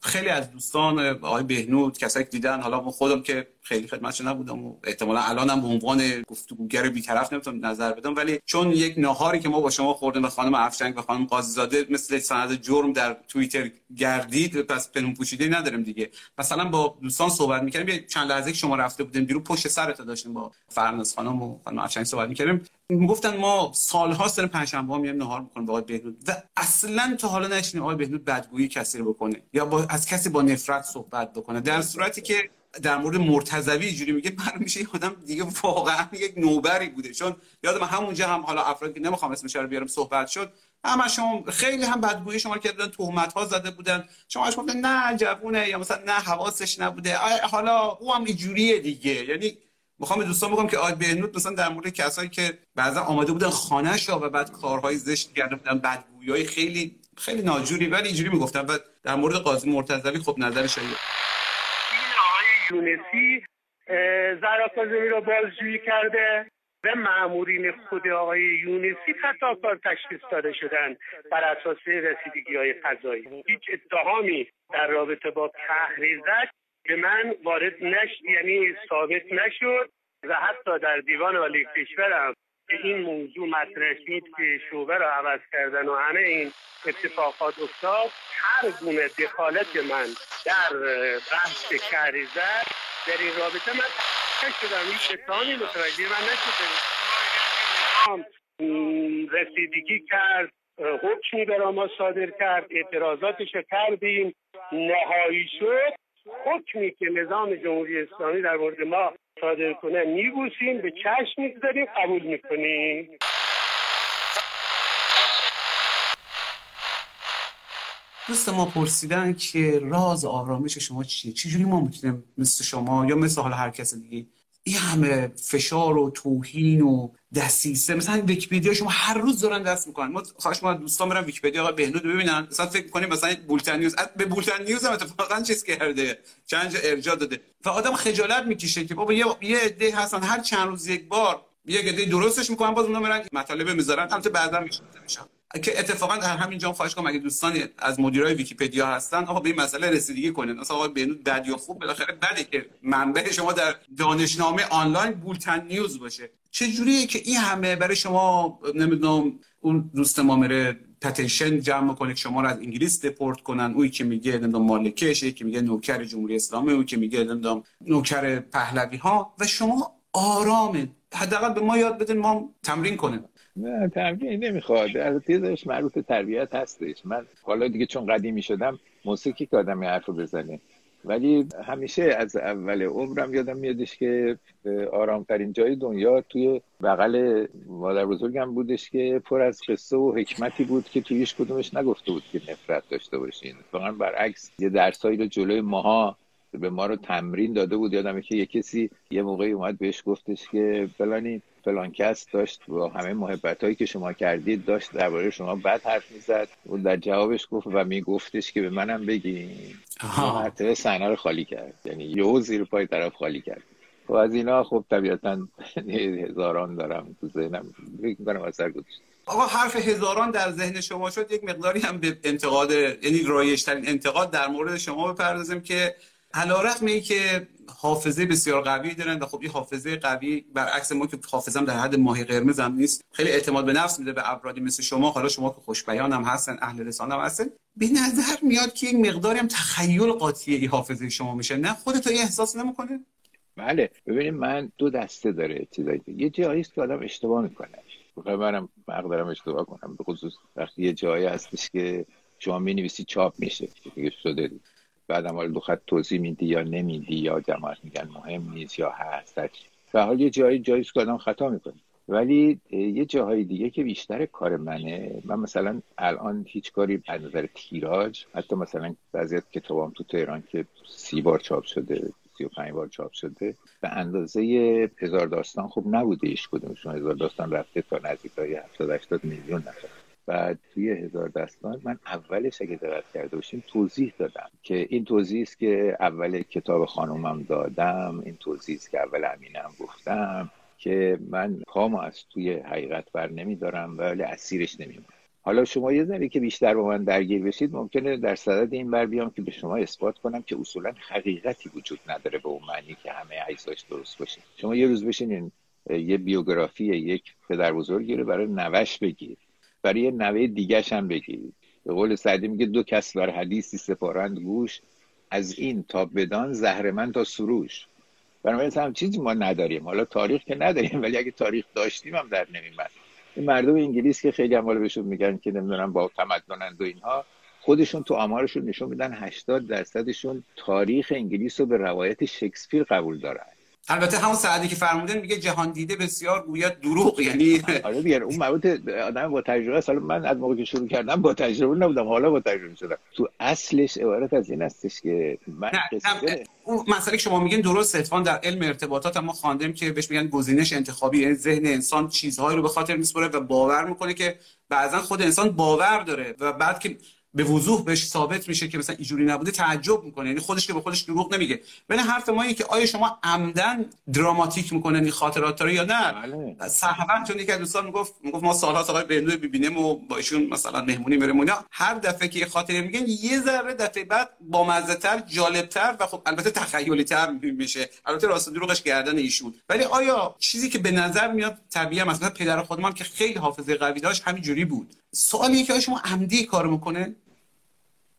S1: خیلی از دوستان آقای بهنود کسایی که دیدن حالا خودم که خیلی خدمتش نبودم و احتمالا الانم به عنوان گفتگوگر بیطرف نمی‌تونم نظر بدم ولی چون یک نهاری که ما با شما خوردیم و خانم افشنگ و خانم قاضی مثل سند جرم در توییتر گردید پس پنون پوشیده نداریم دیگه. مثلا با دوستان صحبت می‌کردیم یه چند لحظه که شما رفته بودیم بیرون پشت سرت داشتیم با فرناز خانم و خانم افشنگ صحبت می‌کردیم. گفتن ما سالها سر پنجشنبه میایم نهار می‌کنیم با آقای بهنود و اصلا تا حالا نشینیم آقای بهنود بدگویی کسی رو بکنه یا با از کسی با نفرت صحبت بکنه. در صورتی که در مورد مرتضوی اینجوری میگه من میشه این آدم دیگه واقعا یک نوبری بوده. چون یادم همونجا هم حالا افرادی که نمی‌خوام اسمش رو بیارم صحبت شد همشون خیلی هم بدگویی شما کردن تهمت ها زده بودن. شما اش گفتن نه جوونه یا مثلا نه حواسش نبوده. حالا او هم اینجوریه دیگه. یعنی می‌خوام به دوستان بگم که آقای بهنود مثلا در مورد کسایی که بعضا آماده بودن خانه‌ش و بعد کارهای زشت کرده بودن بدگویی خیلی خیلی ناجوری ولی اینجوری می‌گفتن. و در مورد قاضی مرتضوی خب نظرش
S6: یونسی کاظمی را بازجویی کرده و معمورین خود آقای یونسی کار تشخیص داده شدن بر اساس رسیدگی های قضایی. هیچ اتهامی در رابطه با تحریزک به من وارد نش یعنی ثابت نشد و حتی در دیوان عالی کشورم این موضوع مطرح شد که شعبه را عوض کردن و همه این اتفاقات افتاد هر گونه دخالت من در بحث کهریزر در این رابطه من نشدم این اتهامی متوجه من نشد رسیدگی کرد حکمی بر ما صادر کرد اعتراضاتش کردیم. نهایی شد حکمی که نظام جمهوری اسلامی در مورد ما صادر کنه میبوسیم به چشم می‌گذاریم قبول می‌کنیم.
S1: دوست ما پرسیدن که راز آرامش شما چیه؟ چجوری ما می‌تونیم مثل شما یا مثل حال هر کس دیگه این همه فشار و توهین و دسیسه مثلا ویکی‌پدیا شما هر روز دارن دست می‌کنن. ما خواهش ما دوستان برن ویکی‌پدیا آقا بهنود ببینن. مثلا فکر کنیم مثلا بولتن نیوز. به بولتن نیوز هم اتفاقا چیز کرده. چند جا ارجاع داده. و آدم خجالت می‌کشه که بابا یه یه عده هستن. هر چند روز یک بار یه عده درستش می‌کنن باز اونها میرن مطالب می‌ذارن. البته بعدا میشن. که اتفاقا در همین جام خواهش کنم اگه دوستانی از مدیرای ویکی‌پدیا هستن آقا به این مسئله رسیدگی کنید مثلا آقا بهنود بد یا خوب بالاخره بده که منبع شما در دانشنامه آنلاین بولتن نیوز باشه. چه جوریه که این همه برای شما نمی‌دونم اون دوست ما میره پتیشن جمع کنه شما رو از انگلیس دپورت کنن اوی که میگه نمی‌دونم مالکشه که میگه نوکر جمهوری اسلامی اوی که میگه نمی‌دونم نوکر پهلوی ها و شما آرامه. حداقل به ما یاد بدین ما تمرین کنیم.
S2: نه تمرین نمی‌خواد. البته داشت معروف تربیت هستش. من حالا دیگه چون قدیمی شدم موسیقی که آدم حرف بزنه. ولی همیشه از اول عمرم یادم میادش که آرامترین جای دنیا توی بغل مادر بزرگم بودش که پر از قصه و حکمتی بود که تویش کدومش نگفته بود که نفرت داشته باشین. واقعا برعکس یه درسایی رو جلوی ماها به ما رو تمرین داده بود. یادمه که یه کسی یه موقعی اومد بهش گفتش که فلانی فلان کس داشت با همه محبت هایی که شما کردید داشت درباره شما بد حرف می‌زد. و در جوابش گفت و میگفتش که به منم بگی. مرتبه صحنه رو خالی کرد. یعنی یهو زیر پای طرف خالی کرد. و خب از اینا خب طبیعتا [laughs] هزاران دارم تو ذهنم. فکر می‌کنم اثر گذاشت
S1: آقا حرف هزاران در ذهن شما شد. یک مقداری هم به انتقاد یعنی رایشترین انتقاد در مورد شما بپردازیم که علیرغم ای که حافظه بسیار قوی دارن و خب این حافظه قوی برعکس ما که حافظم در حد ماهی قرمز هم نیست. خیلی اعتماد به نفس میده به افرادی مثل شما. حالا شما که خوشبیان هم هستن اهل رسانه هم هستن. به نظر میاد که یک مقداری هم تخیل قاطی این حافظه شما میشه. نه خودت این احساس نمی‌کنه
S2: بله. ببینید من دو دسته داره چیزایی یه جایی است که آدم اشتباه می‌کنه. بخاطر منم حق دارم اشتباه کنم. به خصوص وقتی یه جایی هستش که شما می چاپ میشه. دیگه شده. دید. بعدم حالا دو خط توضیح میدی یا نمیدی یا جماعت میگن مهم نیست یا هست و حال یه جایی جایی که آدم خطا می‌کنه. ولی یه جاهای دیگه که بیشتر کار منه من مثلا الان هیچ کاری از نظر تیراج حتی مثلا بعضی از کتابام تو تهران که سی بار چاپ شده سی و پنج بار چاپ شده به اندازه هزار داستان خوب نبوده ایش کدومشون. هزار داستان رفته تا نزدیک های 70 80 میلیون نفر. بعد توی هزار داستان من اولش اگه دقت کرده باشیم توضیح دادم که این توضیح است که اول کتاب خانومم دادم این توضیح است که اول امینم گفتم که من پامو از توی حقیقت بر نمیدارم ولی اسیرش نمیمونم حالا شما یه ذره که بیشتر با من درگیر بشید ممکنه در صدد این بر بیام که به شما اثبات کنم که اصولا حقیقتی وجود نداره به اون معنی که همه اجزاش درست باشه. شما یه روز بشینین یه بیوگرافی یک پدر بزرگی رو برای نوش بگیر برای نوه دیگهش هم بگیر به قول سعدی میگه دو کس بر حدیثی سپارند گوش از این تا بدان زهر من تا سروش. بنابراین هم چیزی ما نداریم. حالا تاریخ که نداریم ولی اگه تاریخ داشتیم هم در نمیمد این مردم انگلیس که خیلی هم بهشون میگن که نمی‌دونم با تمدنند و اینها خودشون تو آمارشون نشون میدن 80 درصدشون تاریخ انگلیس رو به روایت شکسپیر قبول دارن.
S1: البته همون سعدی که فرمودن میگه جهان دیده بسیار گوید دروغ یعنی [laughs]
S2: آره دیگه اون مربوط آدم با تجربه است من از موقعی که شروع کردم با تجربه نبودم حالا با تجربه شدم تو اصلش عبارت از این هستش که من
S1: نه, نه. اون مسئله که شما میگین درست اتفاقا در علم ارتباطات ما خواندیم که بهش میگن گزینش انتخابی یعنی ذهن انسان چیزهایی رو به خاطر میسپره و باور می‌کنه که بعضا خود انسان باور داره و بعد که به وضوح بهش ثابت میشه که مثلا اینجوری نبوده تعجب می‌کنه. یعنی خودش که به خودش دروغ نمیگه. ولی حرف ما اینه که آیا شما عمدن دراماتیک می‌کنن این خاطرات رو یا نه؟ بله. صحبا چون یکی از دوستان می‌گفت می‌گفت ما سالها سال بندو ببینیم و با ایشون مثلا مهمونی میریم اونجا هر دفعه که خاطره میگن یه ذره دفعه بعد با مزه تر جالب تر و خب البته تخیلی تر میشه. البته راست دروغش گردن ایشون. ولی آیا چیزی که به نظر میاد طبیعی مثلا پدر خودمان که خیلی حافظه قوی داشت همینجوری بود. سوالی که شما عمدی کارو می‌کنه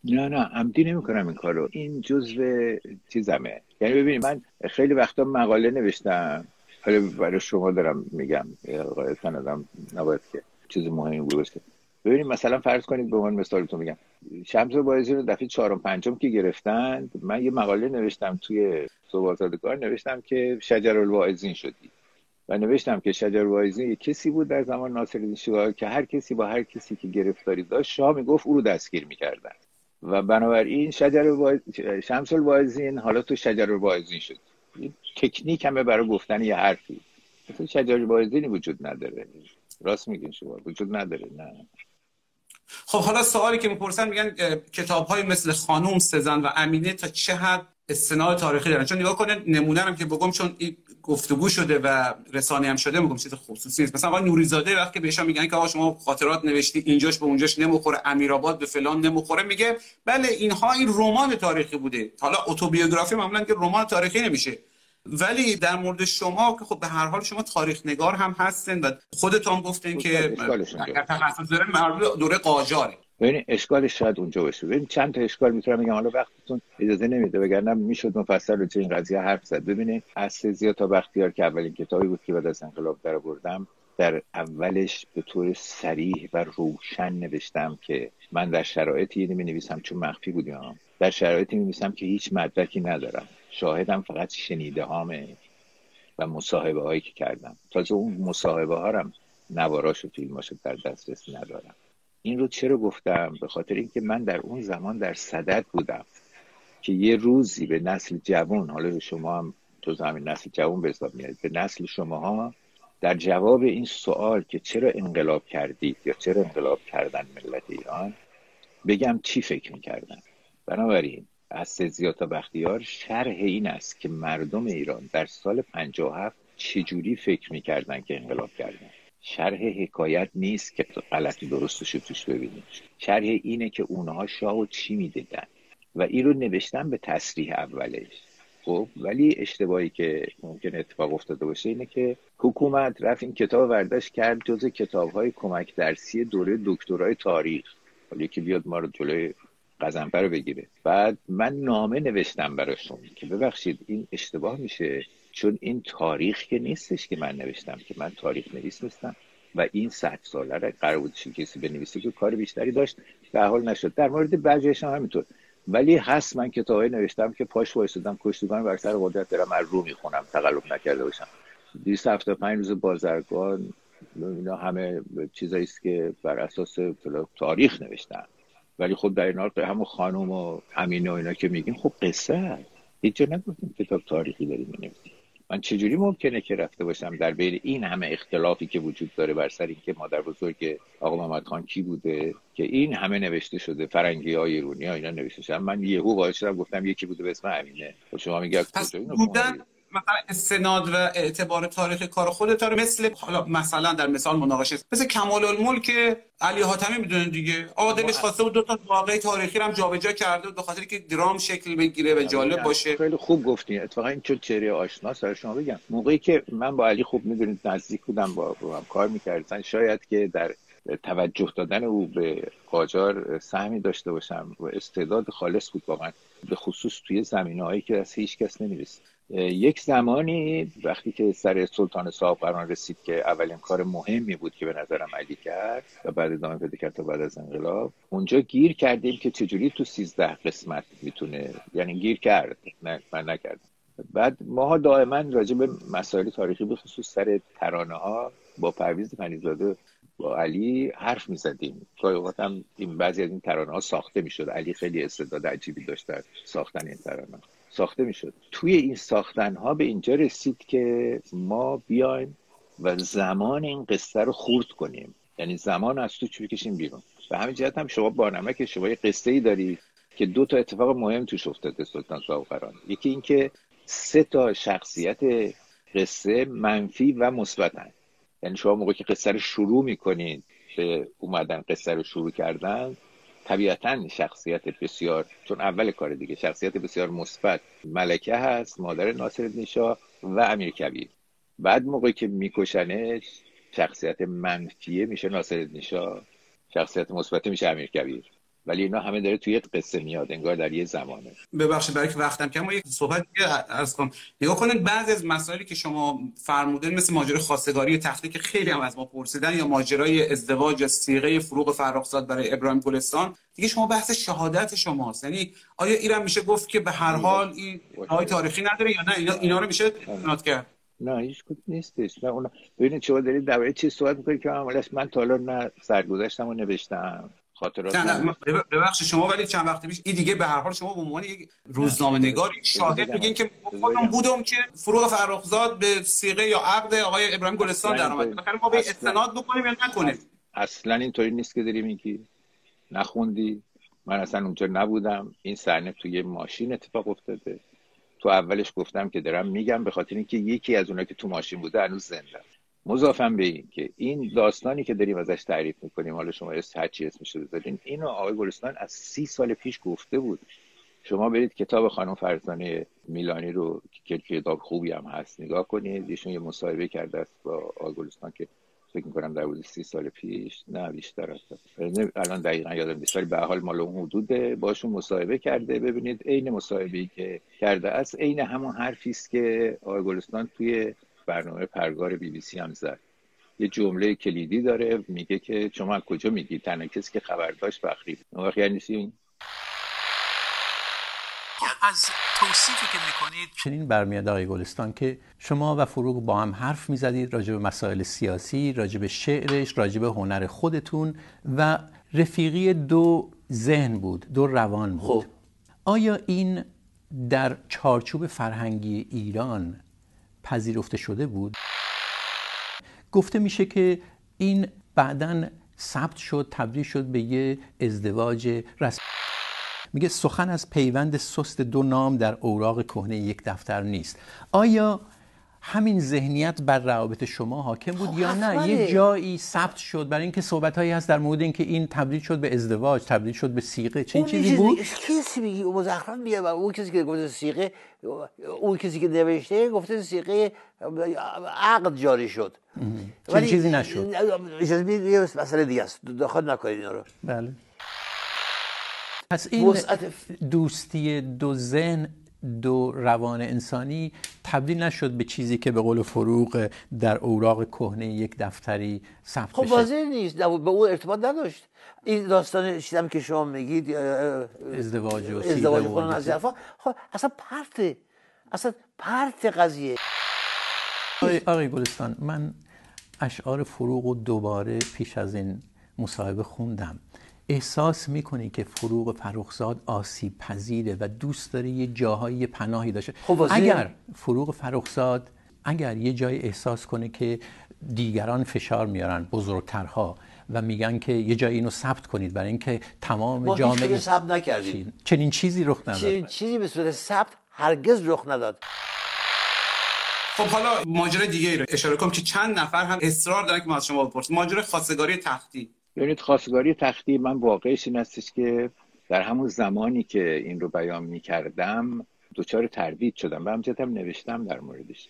S2: نه نه عمدی نمی‌کنم این کارو. این جزء چیزمه. یعنی ببینید من خیلی وقتا مقاله نوشتم. حالا برای شما دارم میگم قاعدتا آدم نباید که چیز مهمی باشه. ببینید مثلا فرض کنید به من مثالتون میگم. شمس بایزی رو دفعه چهارم پنجم که گرفتن من یه مقاله نوشتم توی صبح نوشتم که شجر الواعظین شدی. و نوشتم که شجر الواعظین کسی بود در زمان ناصرالدین شاه که هر کسی با هر کسی که گرفتاری داشت شاه می‌گفت او رو دستگیر می‌کردن. و بنابراین شجر باز... شمس الواعظین حالا تو شجر الواعظین شد. تکنیک همه برای گفتن یه حرفی. مثل شجر الواعظینی وجود نداره. راست میگین شما؟ وجود نداره نه.
S1: خب حالا سوالی که می‌پرسن میگن کتاب های مثل خانوم سزن و امینه تا چه حد استناد تاریخی دارن؟ چون نگاه کنه نمونه هم که بگم چون گفتگو شده و رسانه هم شده میگم چیز خصوصی نیست. مثلا آقا نوریزاده وقتی بهشون میگن که آقا شما خاطرات نوشتی اینجاش به اونجاش نمی‌خوره امیرآباد به فلان نمی‌خوره میگه بله اینها این رمان تاریخی بوده. حالا اتوبیوگرافی معمولا که رمان تاریخی نمیشه. ولی در مورد شما که خب به هر حال شما تاریخ نگار هم هستن و خودتون گفتین که اگر تخصص داره دوره قاجاره.
S2: ببین اشکالش شاید اونجا باشه. ببین چند تا اشکال می‌تونم بگم. حالا وقتتون اجازه نمیده وگرنه می‌شد مفصل رو این قضیه حرف زد. ببینید از زیاد تا بختیار که اولین کتابی بود که بعد از انقلاب در بردم در اولش به طور سریح و روشن نوشتم که من در شرایطی می نویسم چون مخفی بودیم. در شرایطی می نویسم که هیچ مدرکی ندارم. شاهدم فقط شنیده هامه و مصاحبه هایی که کردم. تازه اون مصاحبه ها هم نواراش و فیلماش در دسترس ندارم. این رو چرا گفتم؟ به خاطر اینکه من در اون زمان در صدد بودم که یه روزی به نسل جوان حالا به شما هم تو همین نسل جوان به حساب میاد به نسل شماها در جواب این سوال که چرا انقلاب کردید یا چرا انقلاب کردن ملت ایران بگم چی فکر می‌کردن. بنابراین از سزیات تا بختیار شرح این است که مردم ایران در سال 57 چجوری فکر می‌کردن که انقلاب کردن. شرح حکایت نیست که غلطی درستش رو توش ببینید شرح اینه که اونها شاه و چی می‌دیدن؟ و این رو نوشتن به تصریح اولش. خب ولی اشتباهی که ممکن اتفاق افتاده باشه اینه که حکومت رفت این کتاب ورداش کرد جز کتاب های کمک درسی دوره دکترای تاریخ. حالا که بیاد ما رو جلوی قزنفه رو بگیره. بعد من نامه نوشتم براشون که ببخشید این اشتباه میشه. چون این تاریخ که نیستش که من نوشتم که من تاریخ نویس نیستم و این صد ساله را قرار بود کسی بنویسه که کار بیشتری داشت به حال نشد. در مورد بعضیش هم همینطور. ولی هست من کتابی نوشتم که پاش وایسادم کشتگان بر سر قدرت دارم از رو می‌خونم تقلب نکرده باشم. 275 روز بازرگان اینا همه چیزایی است که بر اساس تاریخ نوشتن. ولی خب در این حال همون خانم و امینه و اینا که میگیم خب قصه هیچ جا نگفتیم کتاب تاریخی داریم می‌نویسیم. من چجوری ممکنه که رفته باشم در بین این همه اختلافی که وجود داره بر سر اینکه مادر بزرگ آقا محمد خان کی بوده که این همه نوشته شده فرنگی های ایرونی ها اینا نوشته شدن من یهو وارد شدم گفتم یکی بوده به اسم امینه. خب شما میگه
S1: پس بودن مثلا استناد و اعتبار تاریخ کار خودت رو مثل حالا مثلا در مثال مناقشه مثل کمال الملک علی حاتمی می‌دونن دیگه. آدلش خواسته بود دو تا واقعی تاریخی رو هم جابجا کرده به خاطر که درام شکل بگیره و جالب باشه.
S2: خیلی خوب گفتین اتفاقا این چون چهره آشنا سر شما بگم. موقعی که من با علی خوب می‌دونید نزدیک بودم با, با هم کار می‌کردن شاید که در توجه دادن او به قاجار سهمی داشته باشم. و استعداد خالص بود واقعا به خصوص توی زمینه هایی که از هیچ کس نمی‌رسید. یک زمانی وقتی که سر سلطان صاحب قرار رسید که اولین کار مهمی بود که به نظرم علی کرد و بعد ادامه پیدا کرد تا بعد از انقلاب اونجا گیر کردیم که چجوری تو سیزده قسمت می‌تونه یعنی گیر کرد نه من نکردم. بعد ما دائما راجع به مسائل تاریخی به خصوص سر ترانه ها با پرویز فنیزاده با علی حرف می‌زدیم. گاهی اوقات هم این بعضی از این ترانه ها ساخته می‌شد. علی خیلی استعداد عجیبی داشت در ساختن این ترانه. ساخته می‌شد. توی این ساختن ها به اینجا رسید که ما بیایم و زمان این قصه رو خورد کنیم. یعنی زمان از تو چوری کشیم بیرون. به همین جهت هم شما با که شما یه قصه ای دارید که دو تا اتفاق مهم توش افتاده سلطان قران یکی اینکه سه تا شخصیت قصه منفی و مثبتن. یعنی شما موقعی که قصه رو شروع می‌کنید به اومدن قصه رو شروع کردن طبیعتا شخصیت بسیار چون اول کار دیگه شخصیت بسیار مثبت ملکه هست مادر ناصر نیشا و امیر کبیر. بعد موقعی که میکشنش شخصیت منفیه میشه ناصر نیشا شخصیت مثبت میشه امیر کبیر. ولی اینا همه داره توی قصه میاد انگار در یه زمانه.
S1: ببخشید برای که وقتم که ما یک صحبت از کنم. نگاه کنید بعضی از مسائلی که شما فرمودین مثل ماجرای خواستگاری تخته که خیلی هم از ما پرسیدن یا ماجرای ازدواج یا سیغه فروغ فرخزاد برای ابراهیم گلستان دیگه شما بحث شهادت شماست. یعنی آیا ایران میشه گفت که به هر حال این های تاریخی نداره یا نه؟ اینا, اینا رو میشه نات کرد؟
S2: نه هیچ کدوم نیستش. نه اونا ببینید شما دارید درباره چی صحبت می‌کنید که من تا حالا نه سرگذشتم نوشتم. خاطرات
S1: نه ببخشید شما ولی چند وقت پیش این دیگه به هر حال شما به عنوان یک روزنامه نگار شاهد میگین که خودم بودم که فروغ فرخزاد به سیغه یا عقد آقای ابراهیم گلستان در اومد بالاخره ما به استناد بکنیم یا نکنیم؟
S2: اصلا اینطوری نیست که داری میگی. نخوندی. من اصلا اونجا نبودم. این صحنه توی ماشین اتفاق افتاده. تو اولش گفتم که دارم میگم به خاطر اینکه یکی از اونایی که تو ماشین بوده هنوز زنده مضافم به این که این داستانی که داریم ازش تعریف می‌کنیم حالا شما هرچی اسمش رو بذارین اینو آقای گلستان از سی سال پیش گفته بود. شما برید کتاب خانم فرزانه میلانی رو که کتاب خوبی هم هست نگاه کنید. ایشون یه مصاحبه کرده است با آقای گلستان که فکر می‌کنم در حدود سی سال پیش نه بیشتر است الان دقیقا یادم نیست ولی به حال مال اون حدود باشون مصاحبه کرده. ببینید عین مصاحبه که کرده است عین همون حرفی است که آقای گلستان توی برنامه پرگار بی بی سی هم زد. یه جمله کلیدی داره میگه که شما کجا میگی؟ تنها کسی که خبر داشت فخری اون وقت یعنی
S7: از توصیفی که می‌کنید. چنین برمیاد آقای گلستان که شما و فروغ با هم حرف می‌زدید راجع به مسائل سیاسی راجع به شعرش راجع به هنر خودتون و رفیقی دو ذهن بود دو روان بود. خب. آیا این در چارچوب فرهنگی ایران پذیرفته شده بود. گفته میشه که این بعدا ثبت شد تبدیل شد به یه ازدواج رسمی میگه سخن از پیوند سست دو نام در اوراق کهنه یک دفتر نیست. آیا همین ذهنیت بر روابط شما حاکم بود خب یا نه؟ یه جایی ثبت شد برای اینکه صحبت هایی هست در مورد اینکه این تبدیل شد به ازدواج تبدیل شد به سیغه چه چیزی بود؟
S8: کسی میگه مزخرف میگه و اون کسی که گفته سیغه اون کسی که نوشته گفته سیغه عقد جاری شد.
S7: ولی چیزی نشد؟
S8: اجازه یه مسئله دیگه است. داخل نکنید اینا رو.
S7: بله. پس این دوستی دو ذهن دو روان انسانی تبدیل نشد به چیزی که به قول فروغ در اوراق کهنه یک دفتری ثبت
S8: خب واضح نیست. به اون ارتباط نداشت. این داستان چیزی که شما میگید
S7: ازدواج و
S8: ازدواج و از خب اصلا پرت اصلا پرت قضیه.
S7: آقای گلستان من اشعار فروغ و دوباره پیش از این مصاحبه خوندم. احساس می‌کنی که فروغ فرخزاد آسیب پذیره و دوست داره یه جاهایی پناهی داشته؟ خب اگر فروغ فرخزاد اگر یه جای احساس کنه که دیگران فشار میارن بزرگترها و میگن که یه جایی اینو ثبت کنید برای اینکه تمام جامعه
S8: ما ثبت نکردیم.
S7: چنین چیزی رخ نداد.
S8: چیزی به صورت ثبت هرگز رخ نداد.
S1: خب حالا ماجرا دیگه ای رو اشاره کنم که چند نفر هم اصرار دارن که ما از شما بپرسیم. ماجرا خواستگاری تختی.
S2: ببینید خواستگاری تختی من واقعش این هستش که در همون زمانی که این رو بیان می کردم دوچار تردید شدم و همجد هم نوشتم در موردش.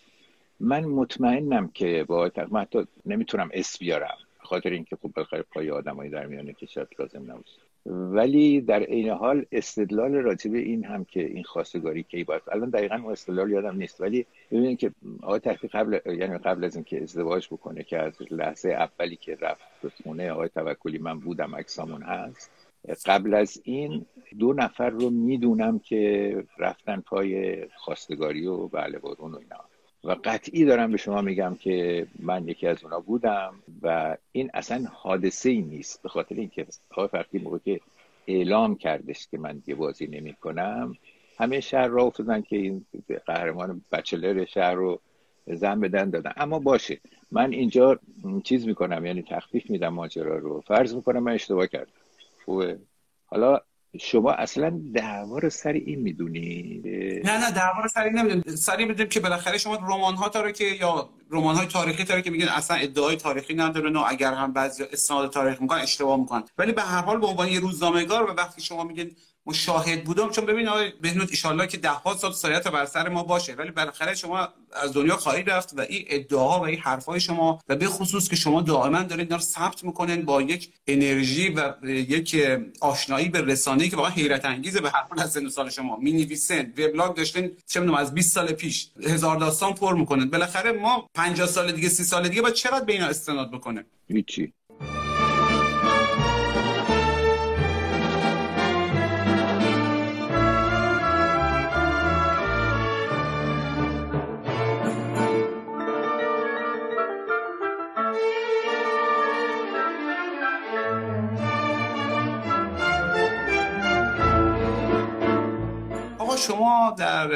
S2: من مطمئنم که با من حتی نمی‌تونم اس بیارم خاطر اینکه خب بالاخره پای آدمایی در میانه که شاید لازم نباشه. ولی در عین حال استدلال راجب این هم که این خواستگاری کی باید الان دقیقا اون استدلال یادم نیست ولی ببینید که آقای تحقیق قبل یعنی قبل از اینکه ازدواج بکنه که از لحظه اولی که رفت به خونه آقای توکلی من بودم اکسامون هست. قبل از این دو نفر رو می‌دونم که رفتن پای خواستگاری و بله برون و اینا. و قطعی دارم به شما میگم که من یکی از اونا بودم و این اصلا حادثه ای نیست به خاطر اینکه آقای فرقی موقع که اعلام کردش که من دیگه بازی نمی کنم همه شهر را افتادن که این قهرمان بچلر شهر رو زن بدن دادن. اما باشه من اینجا چیز می‌کنم یعنی تخفیف میدم ماجرا رو. فرض می‌کنم من اشتباه کردم. خوبه. حالا شما اصلا دعوا رو سر این می‌دونی
S1: نه نه دعوا رو سر این نمی‌دونیم سری می‌دونیم که بالاخره شما رمان ها داره که یا رمان های تاریخی داره که میگن اصلا ادعای تاریخی نداره نه اگر هم بعضی استناد تاریخ می‌کنن اشتباه می‌کنن. ولی به هر حال به عنوان یه روزنامه‌نگار و وقتی شما میگین مشاهد بودم چون ببین آقای بهنود ان که ده ها سال سایت بر سر ما باشه ولی بالاخره شما از دنیا خواهید رفت و این ادعاها و این حرفای شما و به خصوص که شما دائما دارید اینا رو ثبت می‌کنین با یک انرژی و یک آشنایی به رسانه‌ای که واقعا حیرت انگیزه به هر از سن سال شما. می نویسن وبلاگ داشتین چه می‌دونم از 20 سال پیش هزار داستان پر می‌کنن. بالاخره ما 50 سال دیگه 30 سال دیگه باید چقدر به اینا استناد بکنه؟
S2: هیچی.
S1: در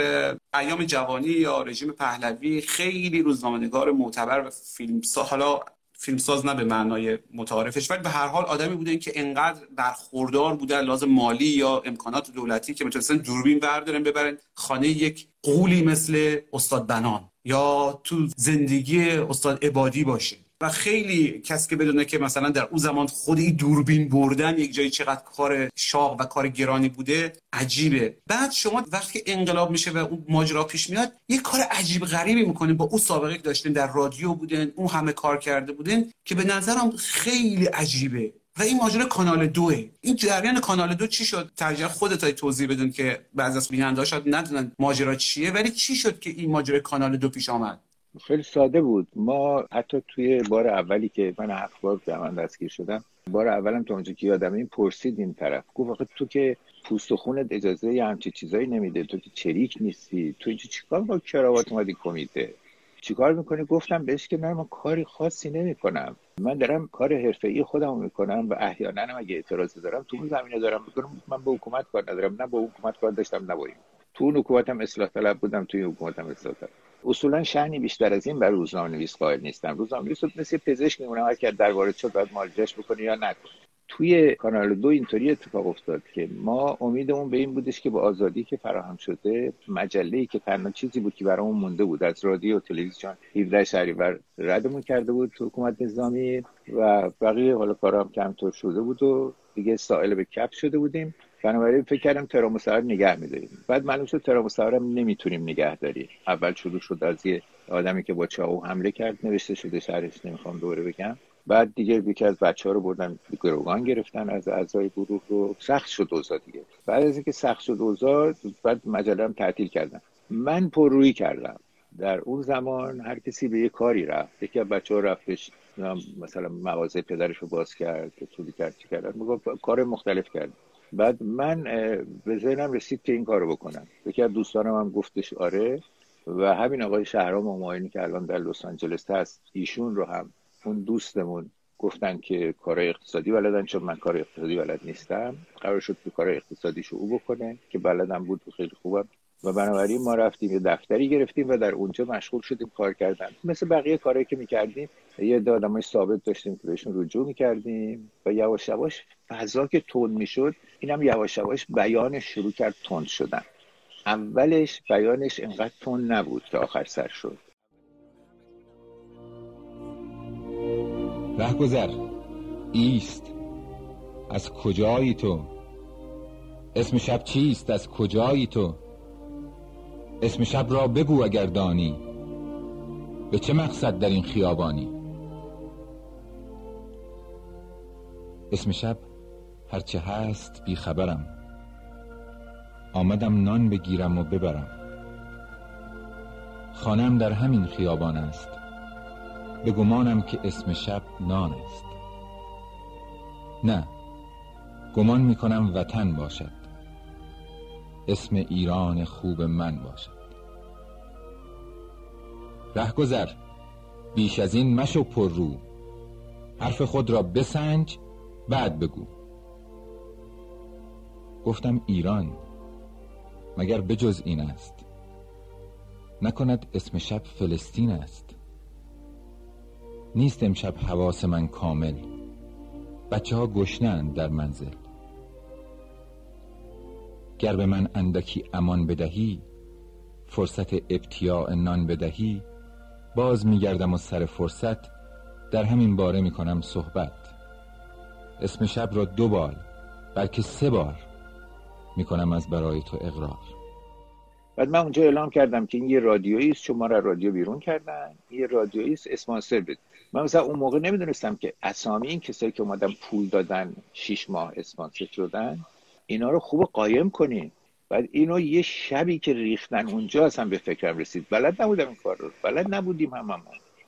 S1: ایام جوانی یا رژیم پهلوی خیلی روزنامه‌نگار معتبر و فیلمساز حالا فیلمساز نه به معنای متعارفش ولی به هر حال آدمی بودن که انقدر برخوردار بودن لازم مالی یا امکانات دولتی که می‌تونستن دوربین بردارن ببرن. خانه یک قولی مثل استاد بنان یا تو زندگی استاد عبادی باشه. و خیلی کسی که بدونه که مثلا در اون زمان خود این دوربین بردن یک جایی چقدر کار شاق و کار گرانی بوده عجیبه. بعد شما وقتی انقلاب میشه و اون ماجرا پیش میاد یه کار عجیب غریبی می‌کنین. با اون سابقه که داشتین در رادیو بودن اون همه کار کرده بودن که به نظرم خیلی عجیبه. و این ماجرا کانال دوه. این جریان کانال دو چی شد؟ ترجیح خودت توضیح بدون که بعضی از بیننده شاید ندونن ماجرا چیه ولی چی شد که این ماجرا کانال دو پیش آمد؟
S2: خیلی ساده بود. ما حتی توی بار اولی که من هفت بار من دستگیر شدم بار اولم تو اونجا که یادم این پرسید این طرف. گفت تو که پوست و خونت اجازه یه همچی چیزایی نمیده. تو که چریک نیستی. تو اینجا چیکار با کراوات اومدی کمیته؟ چیکار می‌کنی؟ گفتم بهش که نه من کاری خاصی نمی‌کنم. من دارم کار حرفه‌ای خودم می‌کنم و احیانا اگه اعتراضی دارم تو اون زمینه دارم می‌کنم. من به حکومت کار ندارم. نه با حکومت کار داشتم نه تو اون حکومتم اصلاح طلب بودم توی حکومتم اصلاح طلب. اصولا شأنی بیشتر از این بر روزنامه نویس قائل نیستم. روزنامه نویس مثل پزشک میمونه هر که در وارد شد باید معالجهش بکنه یا نکنه. توی کانال دو اینطوری اتفاق افتاد که ما امیدمون به این بودش که با آزادی که فراهم شده مجله که تنها چیزی بود که برامون مونده بود از رادیو و تلویزیون 17 شهریور ردمون کرده بود تو حکومت نظامی و بقیه حالا کارام کمتر شده بود و دیگه سائل به کپ شده بودیم. بنابراین فکر کردم تراموسار نگه میداریم. بعد معلوم شد تراموسار هم نمی‌تونیم نگه داریم. اول شروع شد از یه آدمی که با چاقو حمله کرد نوشته شده شهرش نمی‌خوام دوره بگم. بعد دیگه یکی از بچه ها رو بردن گروگان گرفتن از اعضای گروه رو. سخت شد اوضاع دیگه. بعد از اینکه سخت شد اوضاع بعد مجله هم تعطیل کردن. من پررویی کردم. در اون زمان هر کسی به یه کاری رفت. یکی از بچه ها رفتش مثلا مغازه پدرش رو باز کرد طولی کرد چی کردن کار مختلف کرد بعد من به ذهنم رسید که این کارو بکنم. یکی از دوستانم هم گفتش آره و همین آقای شهرام مماینی که الان در لس آنجلس هست ایشون رو هم اون دوستمون گفتن که کار اقتصادی بلدن چون من کار اقتصادی بلد نیستم. قرار شد که کار اقتصادیشو او بکنه که بلدم بود و خیلی خوبم. و بنابراین ما رفتیم یه دفتری گرفتیم و در اونجا مشغول شدیم کار کردن. مثل بقیه کارهایی که می‌کردیم یه های ثابت داشتیم که بهشون رجوع می‌کردیم و یواش یواش فضا که تون می‌شد اینم یواش یواش بیانش شروع کرد تند شدن. اولش بیانش انقدر تون نبود که آخر سر شد.
S9: رهگذر ایست. از کجایی تو؟ اسم شب چیست؟ از کجایی تو؟ اسم شب را بگو اگر دانی. به چه مقصد در این خیابانی؟ اسم شب هرچه هست بیخبرم آمدم نان بگیرم و ببرم. خانم در همین خیابان است. به گمانم که اسم شب نان است. نه گمان می‌کنم وطن باشد. اسم ایران خوب من باشد. رهگذر بیش از این مشو پر رو. حرف خود را بسنج بعد بگو. گفتم ایران مگر بجز این است؟ نکند اسم شب فلسطین است. نیست امشب حواس من کامل. بچه ها گشنند در منزل. گر به من اندکی امان بدهی فرصت ابتیاع نان بدهی باز میگردم و سر فرصت در همین باره می‌کنم صحبت. اسم شب را دو بار بلکه سه بار می‌کنم از برای تو اقرار.
S2: بعد من اونجا اعلام کردم که این یه رادیویی است شما را رادیو بیرون کردن. یه رادیویی است اسپانسر بده. من مثلا اون موقع نمی‌دونستم که اسامی این کسایی که اومدن پول دادن شیش ماه اسپانسر شدن اینا رو خوب قایم کنین. بعد اینو یه شبی که ریختن اونجا اصلا به فکرم رسید. بلد نبودم این کار رو. بلد نبودیم هم هم.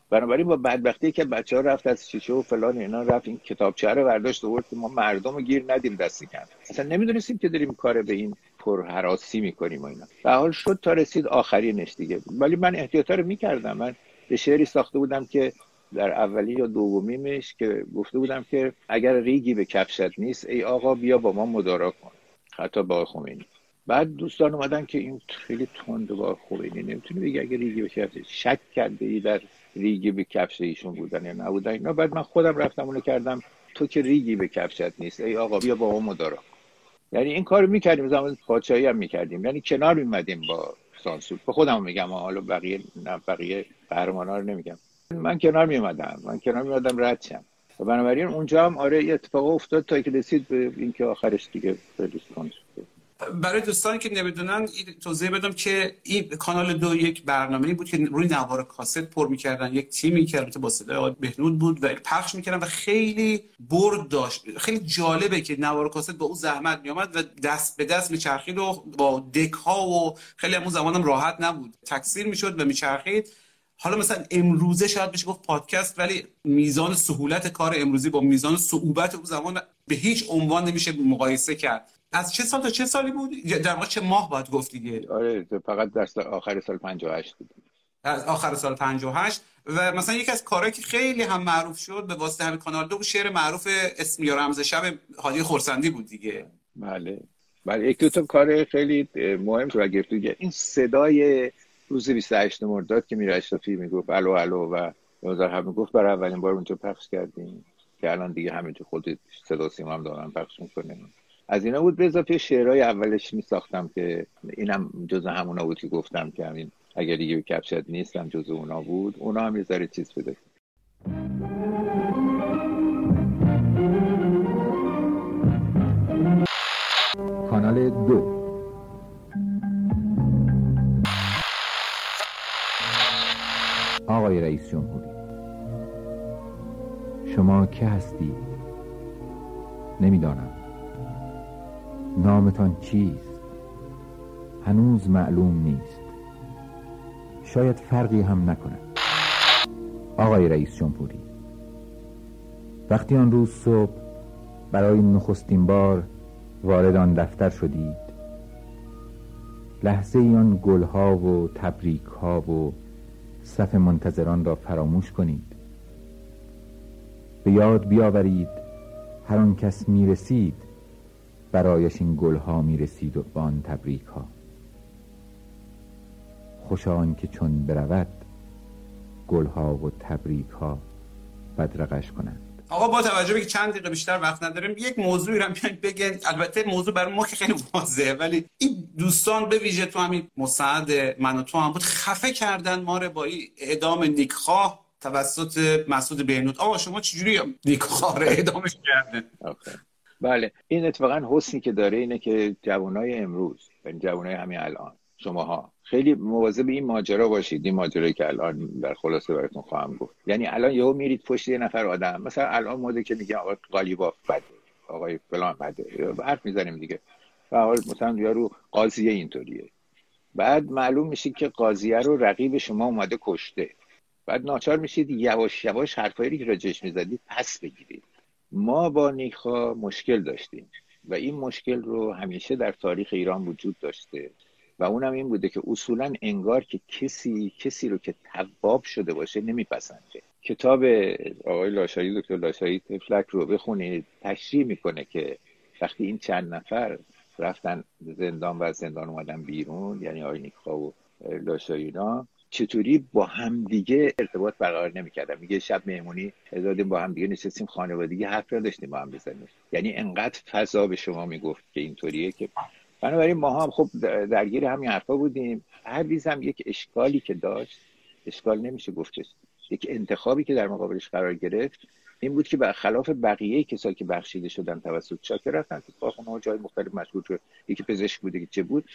S2: بنابراین با بدبختی که بچه ها رفت از شیشه و فلان اینا رفت این کتابچه رو برداشت آورد که ما مردم رو گیر ندیم دستی کن اصلا نمی‌دونستیم که داریم کار به این پرحراسی می‌کنیم و اینا. به حال شد تا رسید آخرینش دیگه. ولی من احتیاطا رو می‌کردم. من به شعری ساخته بودم که در اولی یا دومیمش که گفته بودم که اگر ریگی به کفشت نیست ای آقا بیا با ما مدارا کن. حتی با خمینی. بعد دوستان اومدن که این خیلی تند با خمینی. نمی‌تونی بگی اگر ریگی به کفش شک کرده ای در ریگی به کفش ایشون بودن یا نبودن اینا. بعد من خودم رفتم اونو کردم. تو که ریگی به کفشت نیست. ای آقا بیا با ما مدارا. یعنی این کارو می‌کردیم. زمان پادشاهی هم می‌کردیم. یعنی کنار میمدیم با سانسور. به خودم میگم. حالا بقیه نه بقیه قهرمانا رو نمیگم. من کنار میومدم من کنار میومدم رد شم. و بنابراین اونجا هم آره اتفاق افتاد تا که رسید به اینکه آخرش دیگه خیلی
S1: برای دوستانی که نمی‌دونن توضیح بدم که این کانال دو یک برنامه بود که روی نوار کاست پر می‌کردن یک تیمی که البته با صدای بهنود بود و پخش می‌کردن و خیلی برد داشت. خیلی جالبه که نوار کاست با اون زحمت میامد و دست به دست میچرخید و با دک ها و خیلی همون زمانم راحت نبود. تکثیر می‌شد و میچرخید. حالا مثلا امروزه شاید بشه گفت پادکست ولی میزان سهولت کار امروزی با میزان صعوبت اون زمان به هیچ عنوان نمیشه مقایسه کرد. از چه سال تا چه سالی بود؟ در واقع چه ماه باید گفت دیگه؟
S2: آره فقط در آخر سال 58 بود.
S1: از آخر سال 58 و مثلا یکی از کارهایی که خیلی هم معروف شد به واسطه همین کانال دو شعر معروف اسم یا رمز شب حالی خورسندی بود دیگه.
S2: بله. بله یک دو تا کار خیلی مهم رو گرفت این صدای روز 28 مرداد که میره اشرافی می‌گفت الو الو و نوزار هم می‌گفت برای اولین بار اونجا پخش کردیم که الان دیگه همینجور خود صدا سیما هم دارن پخش می‌کنه از اینا بود به اضافه شعرهای اولش می ساختم که اینم جز همونا بود که گفتم که همین اگر دیگه کپشت نیستم جز اونا بود. اونا هم یه ذره چیز بده
S9: کانال دو. آقای رئیس جمهوری شما که هستی؟ نمی‌دانم. نامتان چیست؟ هنوز معلوم نیست. شاید فرقی هم نکند. آقای رئیس جمهوری وقتی آن روز صبح برای نخستین بار وارد آن دفتر شدید لحظه ای آن گلها و تبریک ها و صف منتظران را فراموش کنید. به یاد بیاورید هر آن کس می‌رسید برایش این گلها می‌رسید و آن تبریک ها. خوشا که چون برود گلها و تبریک ها بدرقش کنند.
S1: آقا با توجه به که چند دقیقه بیشتر وقت نداریم یک موضوعی رو بیاین بگن البته موضوع برای ما که خیلی واضحه ولی این دوستان به ویژه تو همین مساعد من و تو هم بود خفه کردن ما رو با این اعدام نیکخواه توسط مسعود بهنود. آقا شما چجوری نیکخواه رو اعدامش کردن
S2: بله. این اتفاقا حسنی که داره اینه که جوانای امروز یعنی جوانای همین الان شماها خیلی مواظب این ماجرا باشید این ماجرایی که الان در خلاصه براتون خواهم گفت. یعنی الان یهو میرید پشت یه نفر آدم مثلا الان موده که میگه آقای قالیباف بده آقای فلان بده حرف می‌زنیم دیگه. و حال مثلا یارو قاضیه اینطوریه. بعد معلوم میشه که قاضیه رو رقیب شما اومده کشته. بعد ناچار میشید یواش یواش حرفایی که راجش می‌زدید پس بگیرید. ما با نیخا مشکل داشتیم و این مشکل رو همیشه در تاریخ ایران وجود داشته و اونم این بوده که اصولا انگار که کسی کسی رو که تواب شده باشه نمیپسنده. کتاب آقای لاشایی دکتر لاشایی تفلک رو بخونید تشریح می‌کنه که وقتی این چند نفر رفتن زندان و زندان اومدن بیرون یعنی آقای نیکخا و لاشایی چطوری با همدیگه ارتباط برقرار نمی‌کردن. میگه شب مهمونی دادیم با همدیگه نشستیم خانوادگی حرف داشتیم با هم بزنیم. یعنی انقدر فضا به شما می‌گفت که اینطوریه که بنابراین ما هم خب درگیر همین حرفا بودیم. هر ویز هم یک اشکالی که داشت اشکال نمیشه گفتش یک انتخابی که در مقابلش قرار گرفت این بود که خلاف بقیه کسایی که بخشیده شدن توسط چاکر رفتن. تو خونه جای مختلف مشغول شد. یکی پزشک بوده که چه بود؟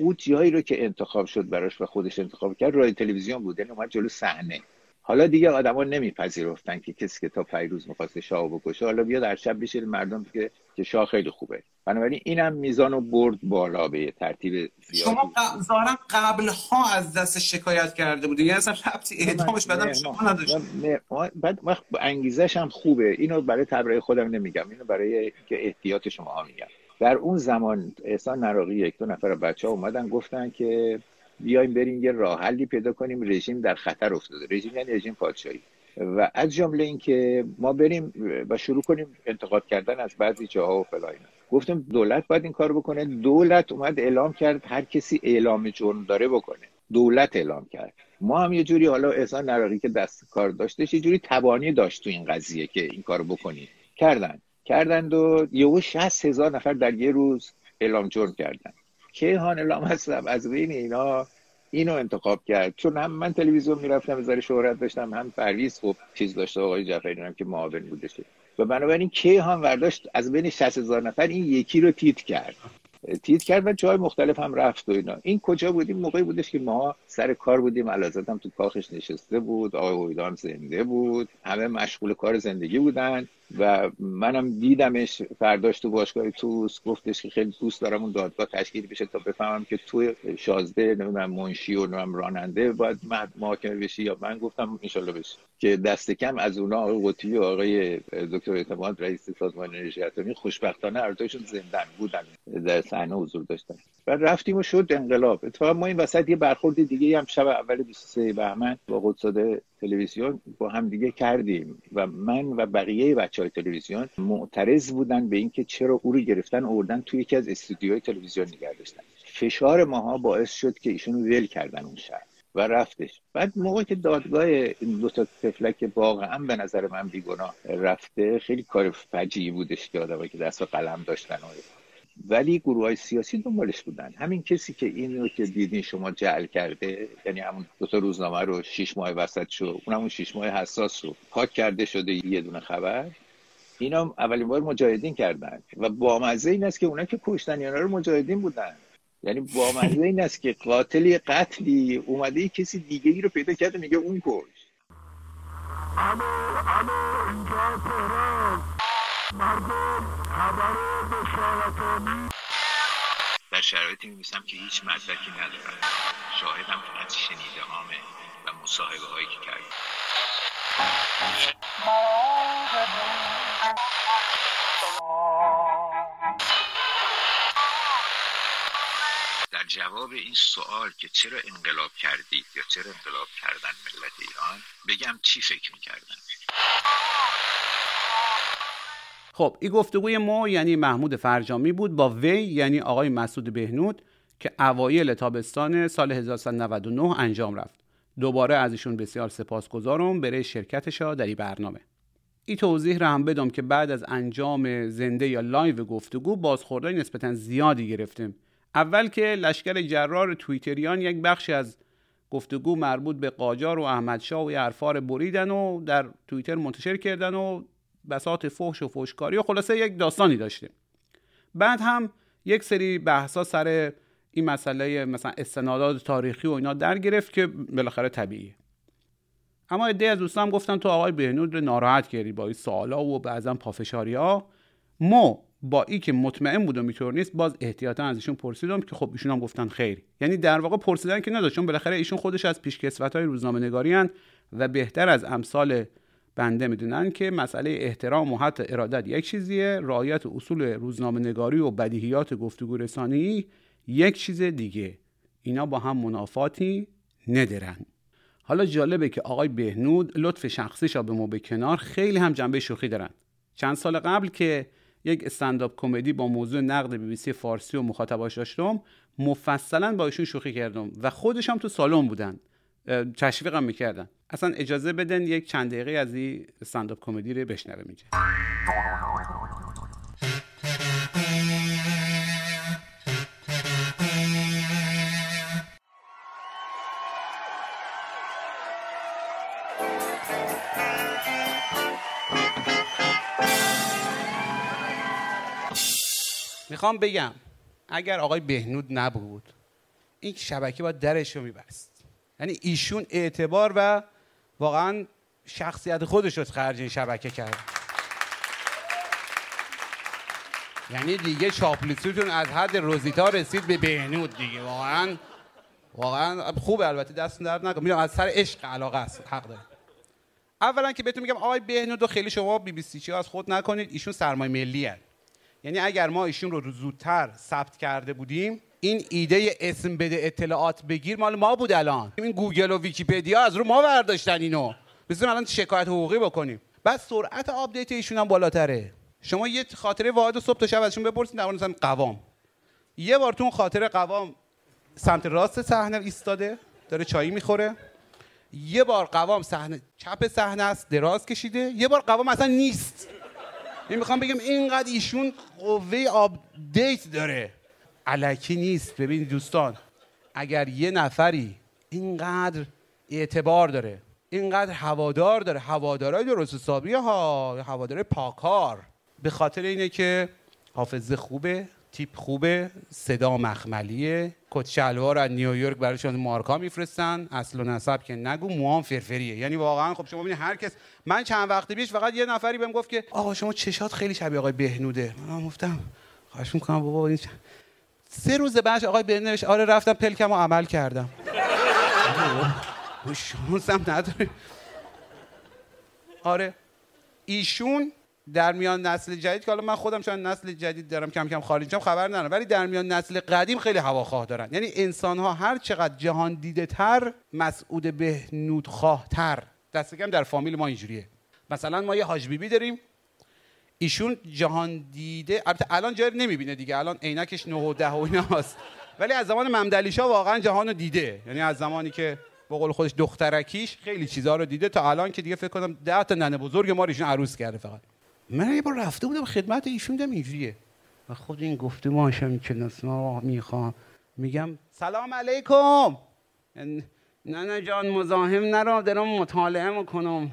S2: او جایی رو که انتخاب شد براش و خودش انتخاب کرد رای تلویزیون بود. یعنی اومد جلو صحنه. حالا دیگه آدما نمیپذیرفتن که کسی که تا پیروز می‌خواست شاه بکشه حالا بیا در شب بشه مردم که که شاه خیلی خوبه. بنابراین اینم میزان و برد بالا به ترتیب
S1: شما ظاهرا قبل ها از دست شکایت کرده بودی. یعنی اصلا ربطی اعدامش بعدم شما نداشت.
S2: بعد انگیزش هم خوبه. اینو برای تبرئه خودم نمیگم. اینو برای که احتیاط شما میگم. در اون زمان احسان نراقی یک دو نفر بچه ها اومدن گفتن که بیایم بریم یه راه حلی پیدا کنیم رژیم در خطر افتاده. رژیم یعنی رژیم پادشاهی. و از جمله اینکه ما بریم و شروع کنیم انتقاد کردن از بعضی جاها و فلان گفتم دولت باید این کار بکنه. دولت اومد اعلام کرد هر کسی اعلام جرم داره بکنه. دولت اعلام کرد. ما هم یه جوری حالا احسان نراقی که دست کار داشتش یه جوری توانی داشت تو این قضیه که این کارو بکنی. کردن. کردند و یهو 60 هزار نفر در یه روز اعلام جرم کردن کیهان هستم از بین اینا اینو انتخاب کرد. چون هم من تلویزیون می‌رفتم ذره شهرت داشتم هم پرویز خب چیز داشته آقای جعفری هم که معاون بودش و بنابراین کیهان ورداشت از بین 60 هزار نفر این یکی رو تیت کرد. تیت کرد و جای مختلف هم رفت و اینا. این کجا بودیم موقعی بودش که ما سر کار بودیم. علازت هم تو کاخش نشسته بود آقای اویدان زنده بود. همه مشغول کار زندگی بودن. و منم دیدمش فرداش تو باشگاه توس گفتش که خیلی دوست دارم اون دادگاه تشکیل بشه تا بفهمم که توی شازده نمی‌دونم منشی و نمی‌دونم راننده باید محاکمه بشی یا من گفتم انشالله بشه. که دست کم از اونا آقای قطبی و آقای دکتر اعتماد رئیس سازمان انرژی اتمی خوشبختانه هر زندن بودن. در صحنه حضور داشتن. و رفتیم و شد انقلاب. اتفاقا ما این وسط یه برخورد دیگه هم شب اول 23 بهمن با قدساده تلویزیون با هم دیگه کردیم. و من و بقیه بچه های تلویزیون معترض بودن به اینکه چرا او رو گرفتن اوردن توی یکی از استودیوهای تلویزیون نگه داشتن. فشار ماها باعث شد که ایشون ول کردن اون شهر و رفتش. بعد موقع که دادگاه این دو تا تفلک واقعا به نظر من بیگناه رفته خیلی کار فجیعی بودش که آدمایی که دست و قلم داشتن و ولی گروه های سیاسی دنبالش بودن. همین کسی که این رو که دیدین شما جعل کرده یعنی همون دو تا روزنامه رو شیش ماه وسط شد اون همون شیش ماه حساس رو پاک کرده شده یه دونه خبر. اینا اولین بار مجاهدین کردن. و بامزه این است که اونا که کشتن اینا رو مجاهدین بودن. یعنی بامزه این است که قاتلی قتلی اومده کسی دیگه ای رو پیدا کرده میگه اون کش در شرایطی میمیسم که هیچ مدرکی ندارم. شاهدم فقط شنیده هامه و مصاحبه هایی که کردم. در جواب این سوال که چرا انقلاب کردید یا چرا انقلاب کردن ملت ایران بگم چی فکر می‌کردن.
S1: خب این گفتگوی ما یعنی محمود فرجامی بود با وی یعنی آقای مسعود بهنود که اوایل تابستان سال 1399 انجام گرفت. دوباره از ایشون بسیار سپاسگزارم. برای شرکتش در این برنامه. این توضیح را هم بدم که بعد از انجام زنده یا لایو گفتگو بازخوردهای نسبتا زیادی گرفتیم. اول که لشکر جرار تویتریان یک بخشی از گفتگو مربوط به قاجار و احمدشاه و عرفار بریدن و در توییتر منتشر کردن و بساط فحش و فحشکاری و خلاصه یک داستانی داشتیم. بعد هم یک سری بحثا سر این مسئله مثلا استنادات تاریخی و اینا در گرفت که بالاخره طبیعیه. اما عده از دوستان گفتن تو آقای بهنود ناراحت کردی با این سوالا و بعضا پافشاری ها ما با ای که مطمئن بودم اینطور نیست باز احتیاطا از ایشون پرسیدم که خب ایشون هم گفتن خیر. یعنی در واقع پرسیدن که نداشت بالاخره ایشون خودش از پیشکسوت های روزنامه و بهتر از امثال بنده می‌دونن که مسئله احترام و حتی ارادت یک چیزیه. رعایت اصول روزنامه نگاری و بدیهیات گفتگو رسانی یک چیز دیگه. اینا با هم منافاتی ندارن. حالا جالبه که آقای بهنود لطف شخصیش به ما به کنار خیلی هم جنبه شوخی دارن. چند سال قبل که یک استنداپ کمدی با موضوع نقد بی بی سی فارسی و مخاطباش داشتم مفصلا با ایشون شوخی کردم و خودش هم تو سالن بودن. تشویقم می‌کردن. اصلا اجازه بدن یک چند دقیقه از این استنداپ کمدی رو بشنوه میگه. می‌خوام بگم اگر آقای بهنود نبود این شبکه باید درش رو میبست. یعنی ایشون اعتبار و واقعا شخصیت خودش رو خرج این شبکه کرد. یعنی دیگه چاپلوسیتون از حد روزیتا رسید به بهنود دیگه. واقعا واقعا خوبه. البته دست درد نکنه. می‌دونم از سر عشق علاقه است. حق داره. اولا که بهتون میگم آقای بهنود رو خیلی شما بی بی سی از خود نکنید. ایشون سرمایه ملی هست. یعنی اگر ما ایشون رو زودتر ثبت کرده بودیم این ایده اسم بده اطلاعات بگیر مال ما بود الان. این گوگل و ویکیپدیا از رو ما برداشتن اینو. بزنیم الان شکایت حقوقی بکنیم. بعد سرعت update ایشون هم بالاتره. شما یه خاطره واحد صبح تا شب ازشون بپرسید در مورد قوام. یه بار تو خاطره قوام سمت راست صحنه ایستاده داره چایی می‌خوره. یه بار قوام صحنه چپ صحنه است دراز کشیده. یه بار قوام اصلا نیست. می‌خوام بگم اینقدر ایشون قوه update داره. الکی نیست. ببین دوستان اگر یه نفری اینقدر اعتبار داره اینقدر هوادار داره هوادارای درست حسابی ها هوادار پا کار به خاطر اینه که حافظه خوبه تیپ خوبه صدا مخملیه. کت شلوار از نیویورک برایشون مارکا میفرستن. اصل و نسب که نگو موام فرفریه. یعنی واقعا خب شما ببینید هر کس من چند وقت پیش فقط یه نفری بهم گفت که آقا شما چشات خیلی شبیه آقای بهنوده. من گفتم خواهش می‌کنم بابا این سه روز بعد آقای بهنوده آره رفتم پلکمو عمل کردم. شانسم نداره. آره. ایشون در میان نسل جدید که حالا من خودم چون نسل جدید دارم کم کم خارج خبر ندارم ولی در میان نسل قدیم خیلی هواخواه دارن. یعنی انسان ها هر چقدر جهان دیده تر مسعود بهنود خواه تر. دست کم در فامیل ما اینجوریه. مثلا ما یه حاج بیبی داریم ایشون جهان دیده البته الان جای نمی‌بینه دیگه الان عینکش 9 و 10 و ایناست ولی از زمان ممدلیشا واقعا جهان رو دیده. یعنی از زمانی که به قول خودش دخترکیش خیلی چیزها رو دیده تا الان که دیگه فکر کنم 10 تا ننه بزرگ ما ایشون عروس کرده فقط. من یه بار رفته بودم خدمت ایشون دم اینجوریه. و خود این گفته ماشم کلاس ما می‌خوام. میگم سلام علیکم. نه نه جان مزاحم نرو دارم مطالعه می‌کنم.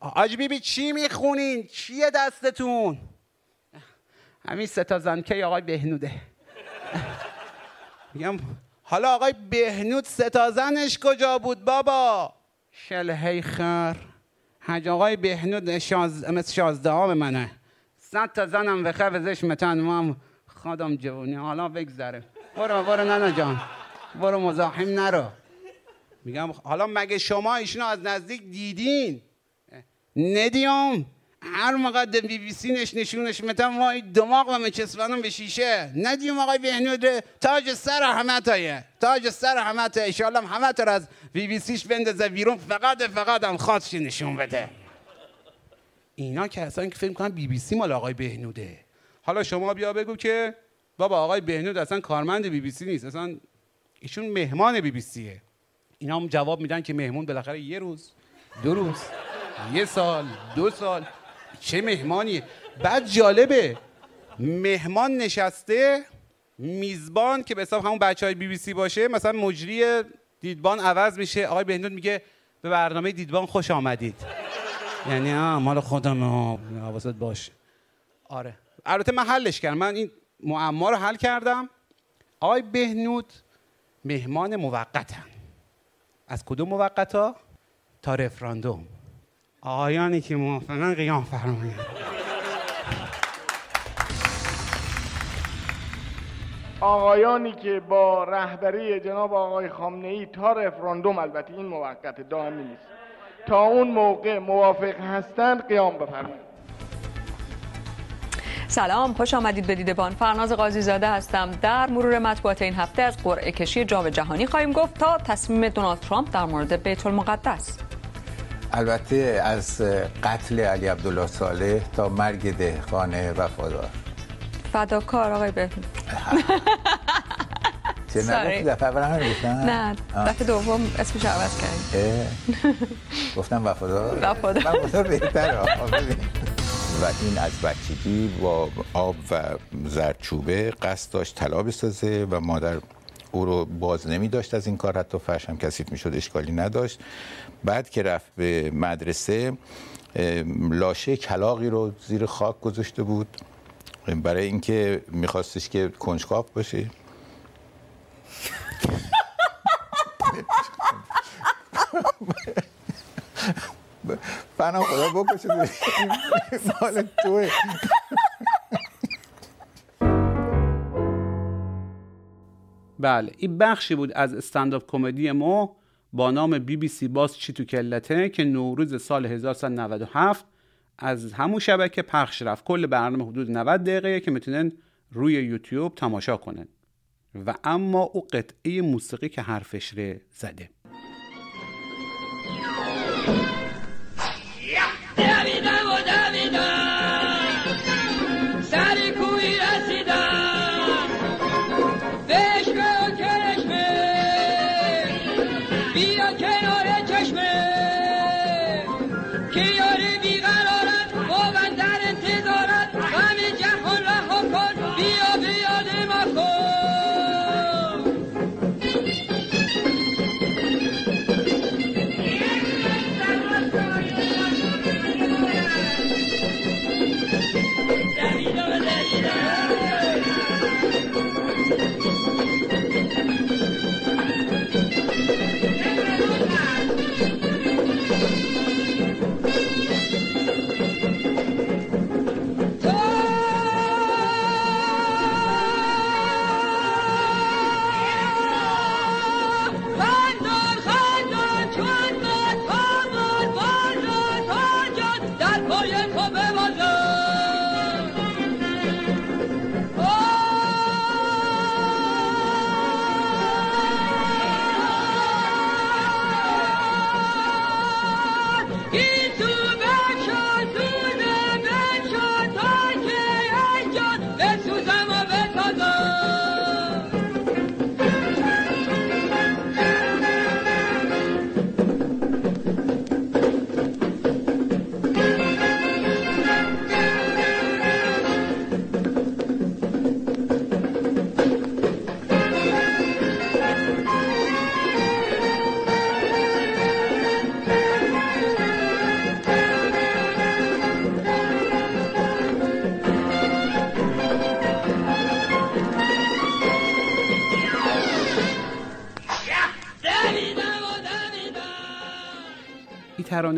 S1: آج بیبی چی می‌خونین؟ چیه دستتون؟ همین سه تا زنکه آقای بهنوده؟ میگم حالا آقای بهنود سه تا زنش کجا بود بابا؟ شلهی خر. حج آقای بهنود شاز... مثل شازده منه. صد تا زنم به خفزش متن ما خودم جوونی. حالا بگذره. برو برو نه جان. برو مزاحم نرو. میگم حالا مگه شما ایشونو از نزدیک دیدین؟ ندیام. هر موقع بی بی سی نش نشونش متن ما دماغ و مچسبانم به شیشه. ندیم آقای بهنود تاج سر همه تایه تاج سر همه تایه ایشالله همه تا از بی بی سیش بندازه بیرون فقط فقط هم خواستش نشون بده. اینا که اصلا که فکر کنم بی بی سی مال آقای بهنوده. حالا شما بیا بگو که بابا آقای بهنود اصلا کارمند بی بی سی نیست اصلا ایشون مهمان بی بی سیه. اینا هم جواب میدن که مهمون بالاخره یه روز دو روز. یه سال دو سال. چه مهمانیه بعد جالبه. مهمان نشسته میزبان که به حساب همون بچه های بی بی سی باشه مثلا مجری دیدبان عوض میشه. آقای بهنود میگه به برنامه دیدبان خوش آمدید. یعنی آه مال خودم حواست باشه. آره. البته من حلش کردم. من این معما رو حل کردم. آقای بهنود مهمان موقتن. از کدوم موقتا؟ تا رفراندوم. آقایانی که موافقن قیام فرمایید
S10: آقایانی که با رهبری جناب آقای خامنه ای تا رفراندوم البته این موقت دائمی نیست تا اون موقع موافق هستند قیام بفرمایید
S11: سلام خوش آمدید به دیدبان. فرناز قاضی زاده هستم. در مرور مطبوعات این هفته از قرعه کشی جام جهانی خواهیم گفت تا تصمیم دونالد ترامپ در مورد بیت المقدس.
S12: البته از قتل علی عبدالله صالح تا مرگ دهقان وفادار.
S11: فداکار آقای بهنود. [laughs]
S12: چه نه دفعه اول هم
S11: نه. دفعه دوم اسمش عوض کردیم.
S12: گفتم وفادار.
S11: وفادار.
S12: وفادار بهتره.
S13: و این از بچگی با آب و زردچوبه قصد داشت طلا بسازه و مادر او رو باز نمی داشت از این کار. حتی فرش هم کثیف می شد اشکالی نداشت. بعد که رفت به مدرسه لاشه کلاقی رو زیر خاک گذاشته بود. برای اینکه میخواستش که کنجکاو باشه.
S12: فنا خدا بکشه. مال توه.
S1: بله این بخشی بود از استنداپ کمدی ما. با نام بی بی سی باز چی تو کلته که نوروز سال 1397 از همون شبکه پخش رفت. کل برنامه حدود 90 دقیقه که می‌تونن روی یوتیوب تماشا کنن. و اما او قطعه موسیقی که حرفش ره زده.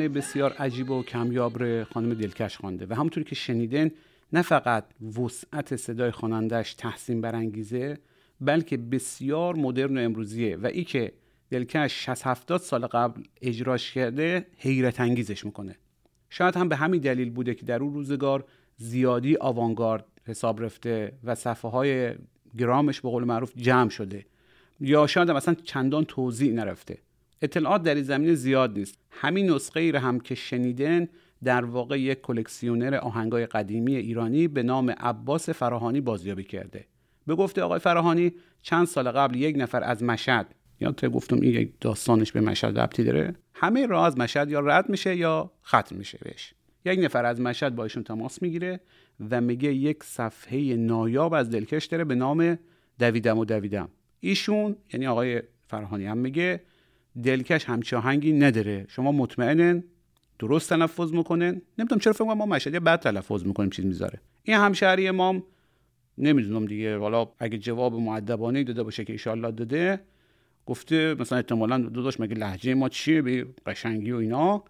S1: ترانه بسیار عجیب و کمیاب رو خانم دلکش خوانده و همونطوری که شنیدن نه فقط وسعت صدای خوانندش تحسین برانگیزه بلکه بسیار مدرن و امروزیه و ای که دلکش 60 70 سال قبل اجراش کرده حیرت انگیزش می‌کنه. شاید هم به همین دلیل بوده که در اون روزگار زیادی آوانگارد حساب رفته و صفحه های گرامش به قول معروف جمع شده. یا شاید هم اصلا چندان توضیح نرفته. اطلاعات در این زمینه زیاد نیست. همین نسخه ای رو هم که شنیدن در واقع یک کلکسیونر آهنگای قدیمی ایرانی به نام عباس فراهانی بازیابی کرده. به گفته آقای فراهانی چند سال قبل یک نفر از مشهد یا تا گفتم این یک داستانش به مشهد ربطی داره؟ همه راه از مشهد یا رد میشه یا ختم میشه بهش. یک نفر از مشهد با ایشون تماس می‌گیره و میگه یک صفحه نایاب از دلکش داره به نام دویدم و دویدم. ایشون یعنی آقای فرهانی هم میگه دلکش همچه آهنگی نداره. شما مطمئنن؟ درست تلفظ می‌کنن؟ نمی‌دونم چرا فکر ما مشهدی بد تلفظ می‌کنیم چیز می‌ذاره. این همشهری ما نمی‌دونم دیگه. حالا اگه جواب معدبانه داده باشه که ایشالله داده گفته مثلا احتمالا داداش مگه لحجه ما چیه؟ به قشنگی و اینا.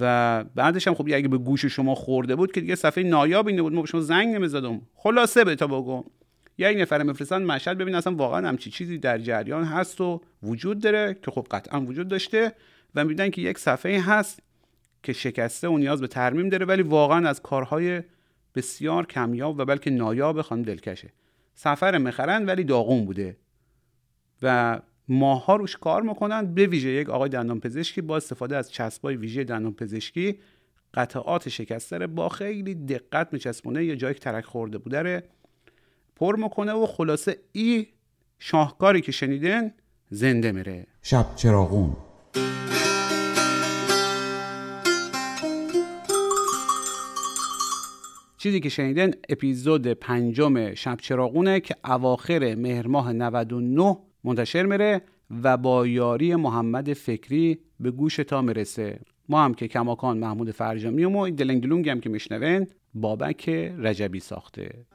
S1: و بعدش هم خب اگه به گوش شما خورده بود که دیگه صفحه نایاب اینه بود ما به شما زنگ نمی‌زدم. خلاصه به تا بگم یا این نفر مفرستن مشهد ببین اصلا واقعا همچی چیزی در جریان هست و وجود داره که خب قطعا وجود داشته و میدن که یک صفحه هست که شکسته و نیاز به ترمیم داره ولی واقعا از کارهای بسیار کمیاب و بلکه نایاب خانم دلکشه. سفر مخرن ولی داغون بوده و ماها روش کار می‌کنن به ویژه یک آقای دندان پزشکی با استفاده از چسبای ویژه دندان پزشکی قطعات شکسته با خیلی دقت میچسبونه یا جایی که ترک خورده بوده پر می‌کنه و خلاصه ای شاهکاری که شنیدن زنده میره.
S14: شب چراغون.
S1: چیزی که شنیدن اپیزود پنجم شب چراغونه که اواخر مهر ماه 99 منتشر میره و با یاری محمد فکری به گوش تا می‌رسه. ما هم که کماکان محمود فرجامی و دلنگلونگ هم که میشنون بابک رجبی ساخته.